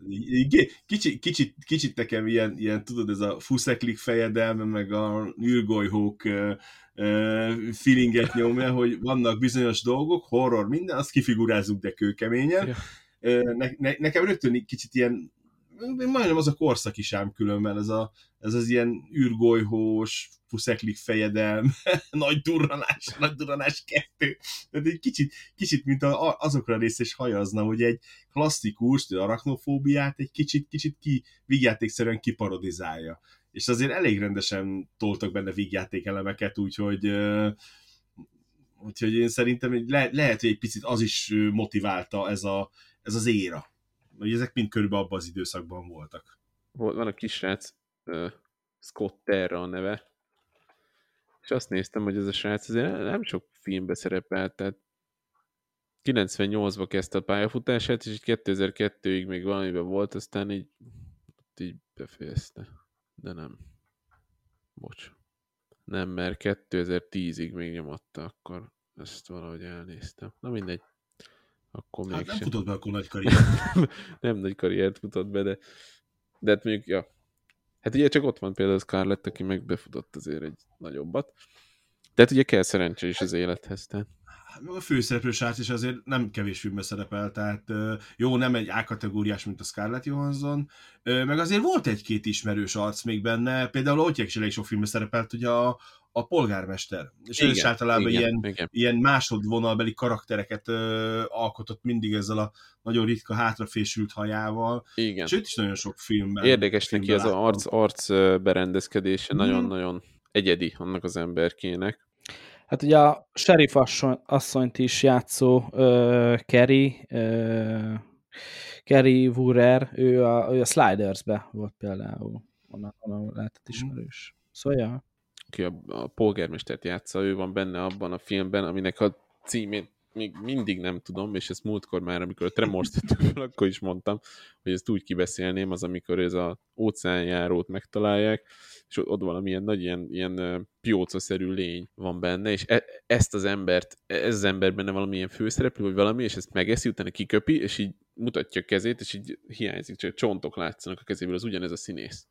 kicsit, kicsit, kicsit nekem ilyen, ilyen, tudod, ez a fuszeklik fejedelme, meg a űrgolyhók feelinget nyomja, hogy vannak bizonyos dolgok, horror, minden, azt kifigurázzuk, de kőkeményen. Ja. Ne, ne, nekem rögtön kicsit ilyen, majdnem az a korszak is ám különben, ez, a, ez az ilyen űrgolyhós, fuszeklik fejedelme, nagy durranás, nagy durranás kettő. Tehát egy kicsit, kicsit mint a, azokra a része is hajazna, hogy egy klasszikus, a arachnofóbiát egy kicsit, kicsit ki, vígjátékszerűen kiparodizálja. És azért elég rendesen toltak benne vígjáték elemeket, úgyhogy úgyhogy én szerintem le, lehet, hogy egy picit az is motiválta ez, a, ez az éra. Hogy ezek mind körülbelül abban az időszakban voltak. Volt, van a kisrác, uh, Scott Terra a neve, és azt néztem, hogy ez a srác azért nem sok filmbe szerepelt, tehát 98-ban kezdte a pályafutását, és így 2002-ig még valamiben volt, aztán így, így befejezte. De nem. Bocs. Nem, mert 2010-ig még nyomatta, akkor ezt valahogy elnéztem. Na mindegy. Akkor Hát nem mégsem futott be akkor nagy karrier. nem nagy karriert futott be, de, de hát mondjuk, ja. Hát ugye csak ott van például Scarlett, aki meg befutott azért egy nagyobbat. Tehát ugye kell szerencse is az élethez, tehát. A főszereplő srác is azért nem kevés filmben szerepel, tehát jó, nem egy A-kategóriás, mint a Scarlett Johansson, meg azért volt egy-két ismerős arc még benne, például Otyek is elég sok filmben szerepelt, ugye a, a polgármester, és ő is általában igen, ilyen, igen. ilyen másodvonalbeli karaktereket ö, alkotott mindig ezzel a nagyon ritka hátrafésült hajával, igen. és őt is nagyon sok filmben. Érdekes neki filmben az láttam. arc, arc ö, berendezkedése, Mhm. nagyon-nagyon egyedi annak az emberkének. Hát ugye a sheriff asszony, asszonyt is játszó Kerry, Kerry Wurrer, ő a, ő a Slidersbe volt például, onnan, onnan lehetett ismerős. Szóval, ja. aki a, a polgármestert játsza, ő van benne abban a filmben, aminek a címét még mindig nem tudom, és ezt múltkor már, amikor a Tremors tettük akkor is mondtam, hogy ezt úgy kibeszélném, az amikor ez a óceánjárót megtalálják, és ott valamilyen nagy ilyen, ilyen piócaszerű lény van benne, és e- ezt az embert, ez az ember benne valamilyen főszereplő, vagy valami, és ezt megeszi, utána kiköpi, és így mutatja a kezét, és így hiányzik, csak csontok látszanak a kezéből, az ugyanez a színész.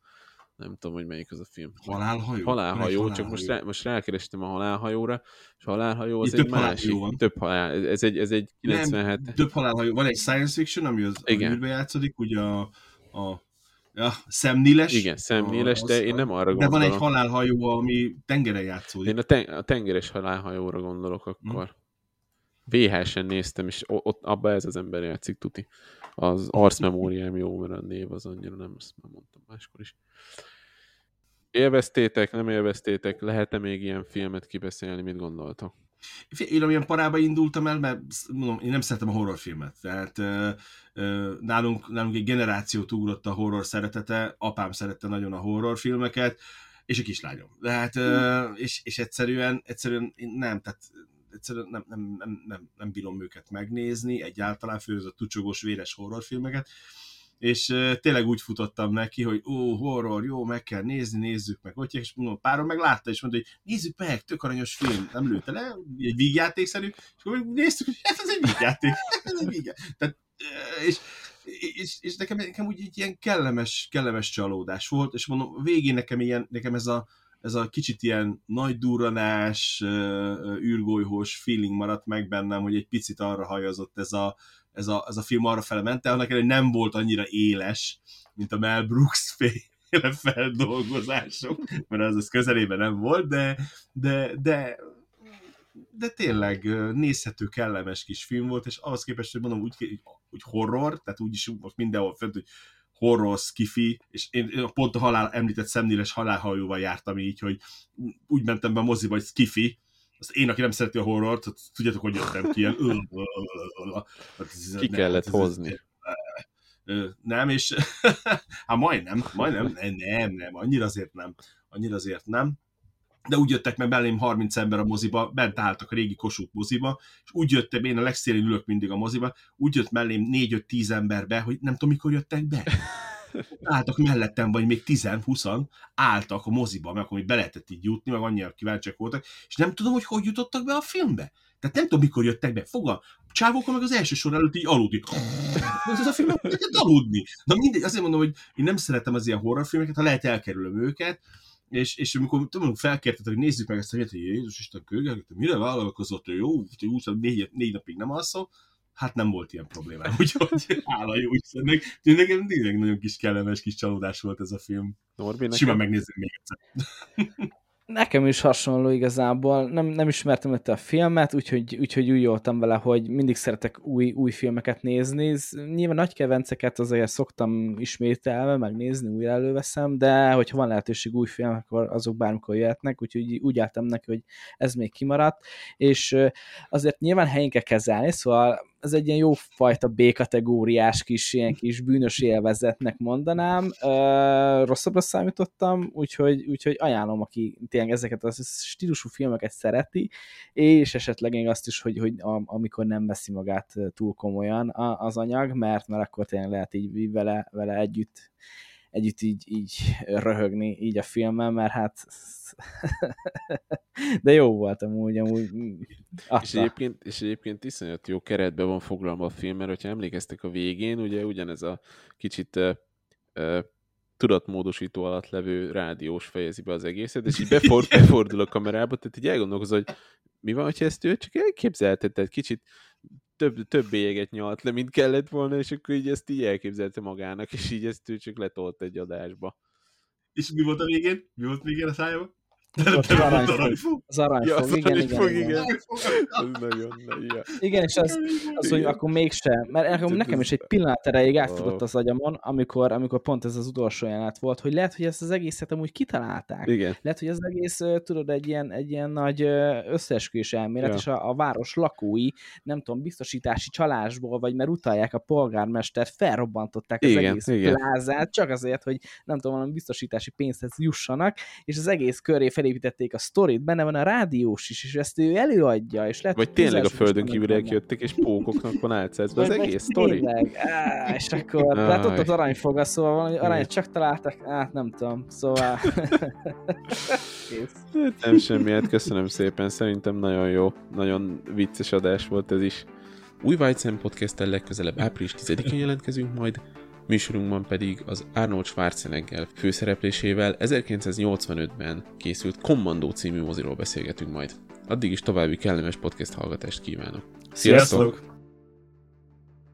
Nem tudom, hogy melyik az a film. Halálhajó? Halálhajó, egy csak most, halálhajó. rá, most rákerestem a halálhajóra, és a halálhajó az Itt egy több halálhajó másik. van. Több halál. Ez- egy, ez egy 97 Nem, több halálhajó. Van egy science fiction, ami az. Igen. űrbe játszódik, ugye a, a ja, Sam Neill-es. Igen, szemléles, Az- de én nem arra De gondolom. van egy halálhajó, ami tengeren játszódik. Én a, ten, a tengeres halálhajóra gondolok akkor. VHS-en néztem, és ott abba ez az ember játszik, tuti. Az arcmemóriám jó, mert a név az annyira nem, azt már mondtam máskor is. Élveztétek, nem élveztétek, lehet-e még ilyen filmet kibeszélni, mit gondoltok? Én amilyen parába indultam el, mert mondom, én nem szeretem a horrorfilmet. Tehát nálunk, nálunk egy generációt ugrott a horror szeretete, apám szerette nagyon a horrorfilmeket, és a kislányom. Tehát, ö, és, és egyszerűen, egyszerűen nem, tehát egyszerűen nem, nem, nem, nem, nem bírom őket megnézni, egyáltalán főleg a tucsogós, véres horrorfilmeket, és tényleg úgy futottam neki, hogy ó, horror, jó, meg kell nézni, nézzük meg, hogy és mondom, párom meg látta, és mondta, hogy nézzük meg, tök aranyos film, nem lőtte le, egy vígjátékszerű, és akkor néztük, hogy hát ez egy vígjáték, ez egy vígjáték. Tehát, és, és, és nekem, nekem úgy egy ilyen kellemes, kellemes csalódás volt, és mondom, végén nekem, ilyen, nekem ez a, ez a kicsit ilyen nagy durranás, űrgolyhós feeling maradt meg bennem, hogy egy picit arra hajazott ez a, ez a, ez a film arra fele ment, annak ellenére, nem volt annyira éles, mint a Mel Brooks féle feldolgozások, mert az az közelében nem volt, de, de, de, de tényleg nézhető, kellemes kis film volt, és ahhoz képest, hogy mondom, úgy, hogy horror, tehát úgyis most mindenhol fent, hogy horror, skifi, és én pont a halál, említett szemnéles halálhajóval jártam így, hogy úgy mentem be a moziba, hogy skifi, azt én, aki nem szereti a horrort, hát tudjátok, hogy jöttem ki, ilyen... Ki kellett hozni. Nem, és hát majdnem, majdnem, nem, nem, nem, annyira azért nem, annyira azért nem. De úgy jöttek meg belém 30 ember a moziba, bent álltak a régi Kossuth moziba, és úgy jöttem, én a legszélén ülök mindig a moziba, úgy jött mellém 4-5-10 ember be, hogy nem tudom, mikor jöttek be. Álltak mellettem, vagy még 10-20 álltak a moziba, meg akkor még be lehetett így jutni, meg annyira kíváncsiak voltak, és nem tudom, hogy hogy jutottak be a filmbe. Tehát nem tudom, mikor jöttek be. Fogal, csávók meg az első sor előtt így aludni. Ez a film aludni. Na mindegy, azért mondom, hogy én nem szeretem az ilyen horrorfilmeket, ha lehet elkerülöm őket, és, és amikor tudom, felkérted, hogy nézzük meg ezt a hogy Jézus Isten kőgel, mire vállalkozott, jó, hogy négy, négy napig nem alszol, hát nem volt ilyen problémám, úgyhogy hála jó Istennek. Nekem tényleg nagyon kis kellemes kis csalódás volt ez a film. Norbi, Simán megnézzük még egyszer. Nekem is hasonló igazából. Nem, nem ismertem előtte a filmet, úgyhogy, úgyhogy úgy voltam vele, hogy mindig szeretek új, új filmeket nézni. Nyilván nagy kevenceket azért szoktam ismételve megnézni, újra előveszem, de hogyha van lehetőség új film, akkor azok bármikor jöhetnek, úgyhogy úgy álltam neki, hogy ez még kimaradt. És azért nyilván helyén kell kezelni, szóval ez egy ilyen jó fajta B-kategóriás kis, ilyen kis bűnös élvezetnek mondanám. Rosszabbra számítottam, úgyhogy, úgyhogy ajánlom, aki tényleg ezeket a stílusú filmeket szereti, és esetleg még azt is, hogy, hogy amikor nem veszi magát túl komolyan az anyag, mert, mert akkor tényleg lehet így vele, vele együtt együtt így, így röhögni így a filmen, mert hát de jó volt amúgy, amúgy és egyébként, és egyébként iszonyat jó keretben van foglalva a film, mert hogyha emlékeztek a végén, ugye ugyanez a kicsit uh, uh, tudatmódosító alatt levő rádiós fejezi be az egészet, és így befordul, befordul a kamerába, tehát így elgondolkozol, hogy mi van, hogyha ezt ő csak elképzelted, tehát kicsit több, több bélyeget nyalt le, mint kellett volna, és akkor így ezt így elképzelte magának, és így ezt ő csak letolt egy adásba. És mi volt a végén? Mi volt végén a szájában? Az aranyfog. Az aranyfog, igen, igen, igen, igen. Nagyon nagy, ja. Igen, és az, az hogy akkor mégse, mert nekem, nekem is egy pillanat erejéig átfogott az agyamon, amikor, amikor pont ez az utolsó jelenet volt, hogy lehet, hogy ezt az egészet amúgy kitalálták. Igen. Lehet, hogy az egész, tudod, egy ilyen, egy ilyen nagy összeesküvés elmélet, ja. és a, a város lakói, nem tudom, biztosítási csalásból, vagy mert utalják a polgármestert, felrobbantották az igen, egész igen. plázát, csak azért, hogy nem tudom, valami biztosítási pénzhez jussanak, és az egész köré felépítették a sztorit, benne van a rádiós is, és ezt ő előadja, és lehet, Vagy tényleg a földön kívüliek jöttek, és pókoknak van álcázva az egész sztori. Á, és akkor, ah, tehát ott az aranyfoga, szóval valami aranyat csak találtak, hát nem tudom, szóval... Kész. Hát nem semmi, hát köszönöm szépen, szerintem nagyon jó, nagyon vicces adás volt ez is. Új White podcast legközelebb április 10-én jelentkezünk majd, műsorunkban pedig az Arnold Schwarzenegger főszereplésével 1985-ben készült Commando című moziról beszélgetünk majd. Addig is további kellemes podcast hallgatást kívánok. Sziasztok! Sziasztok!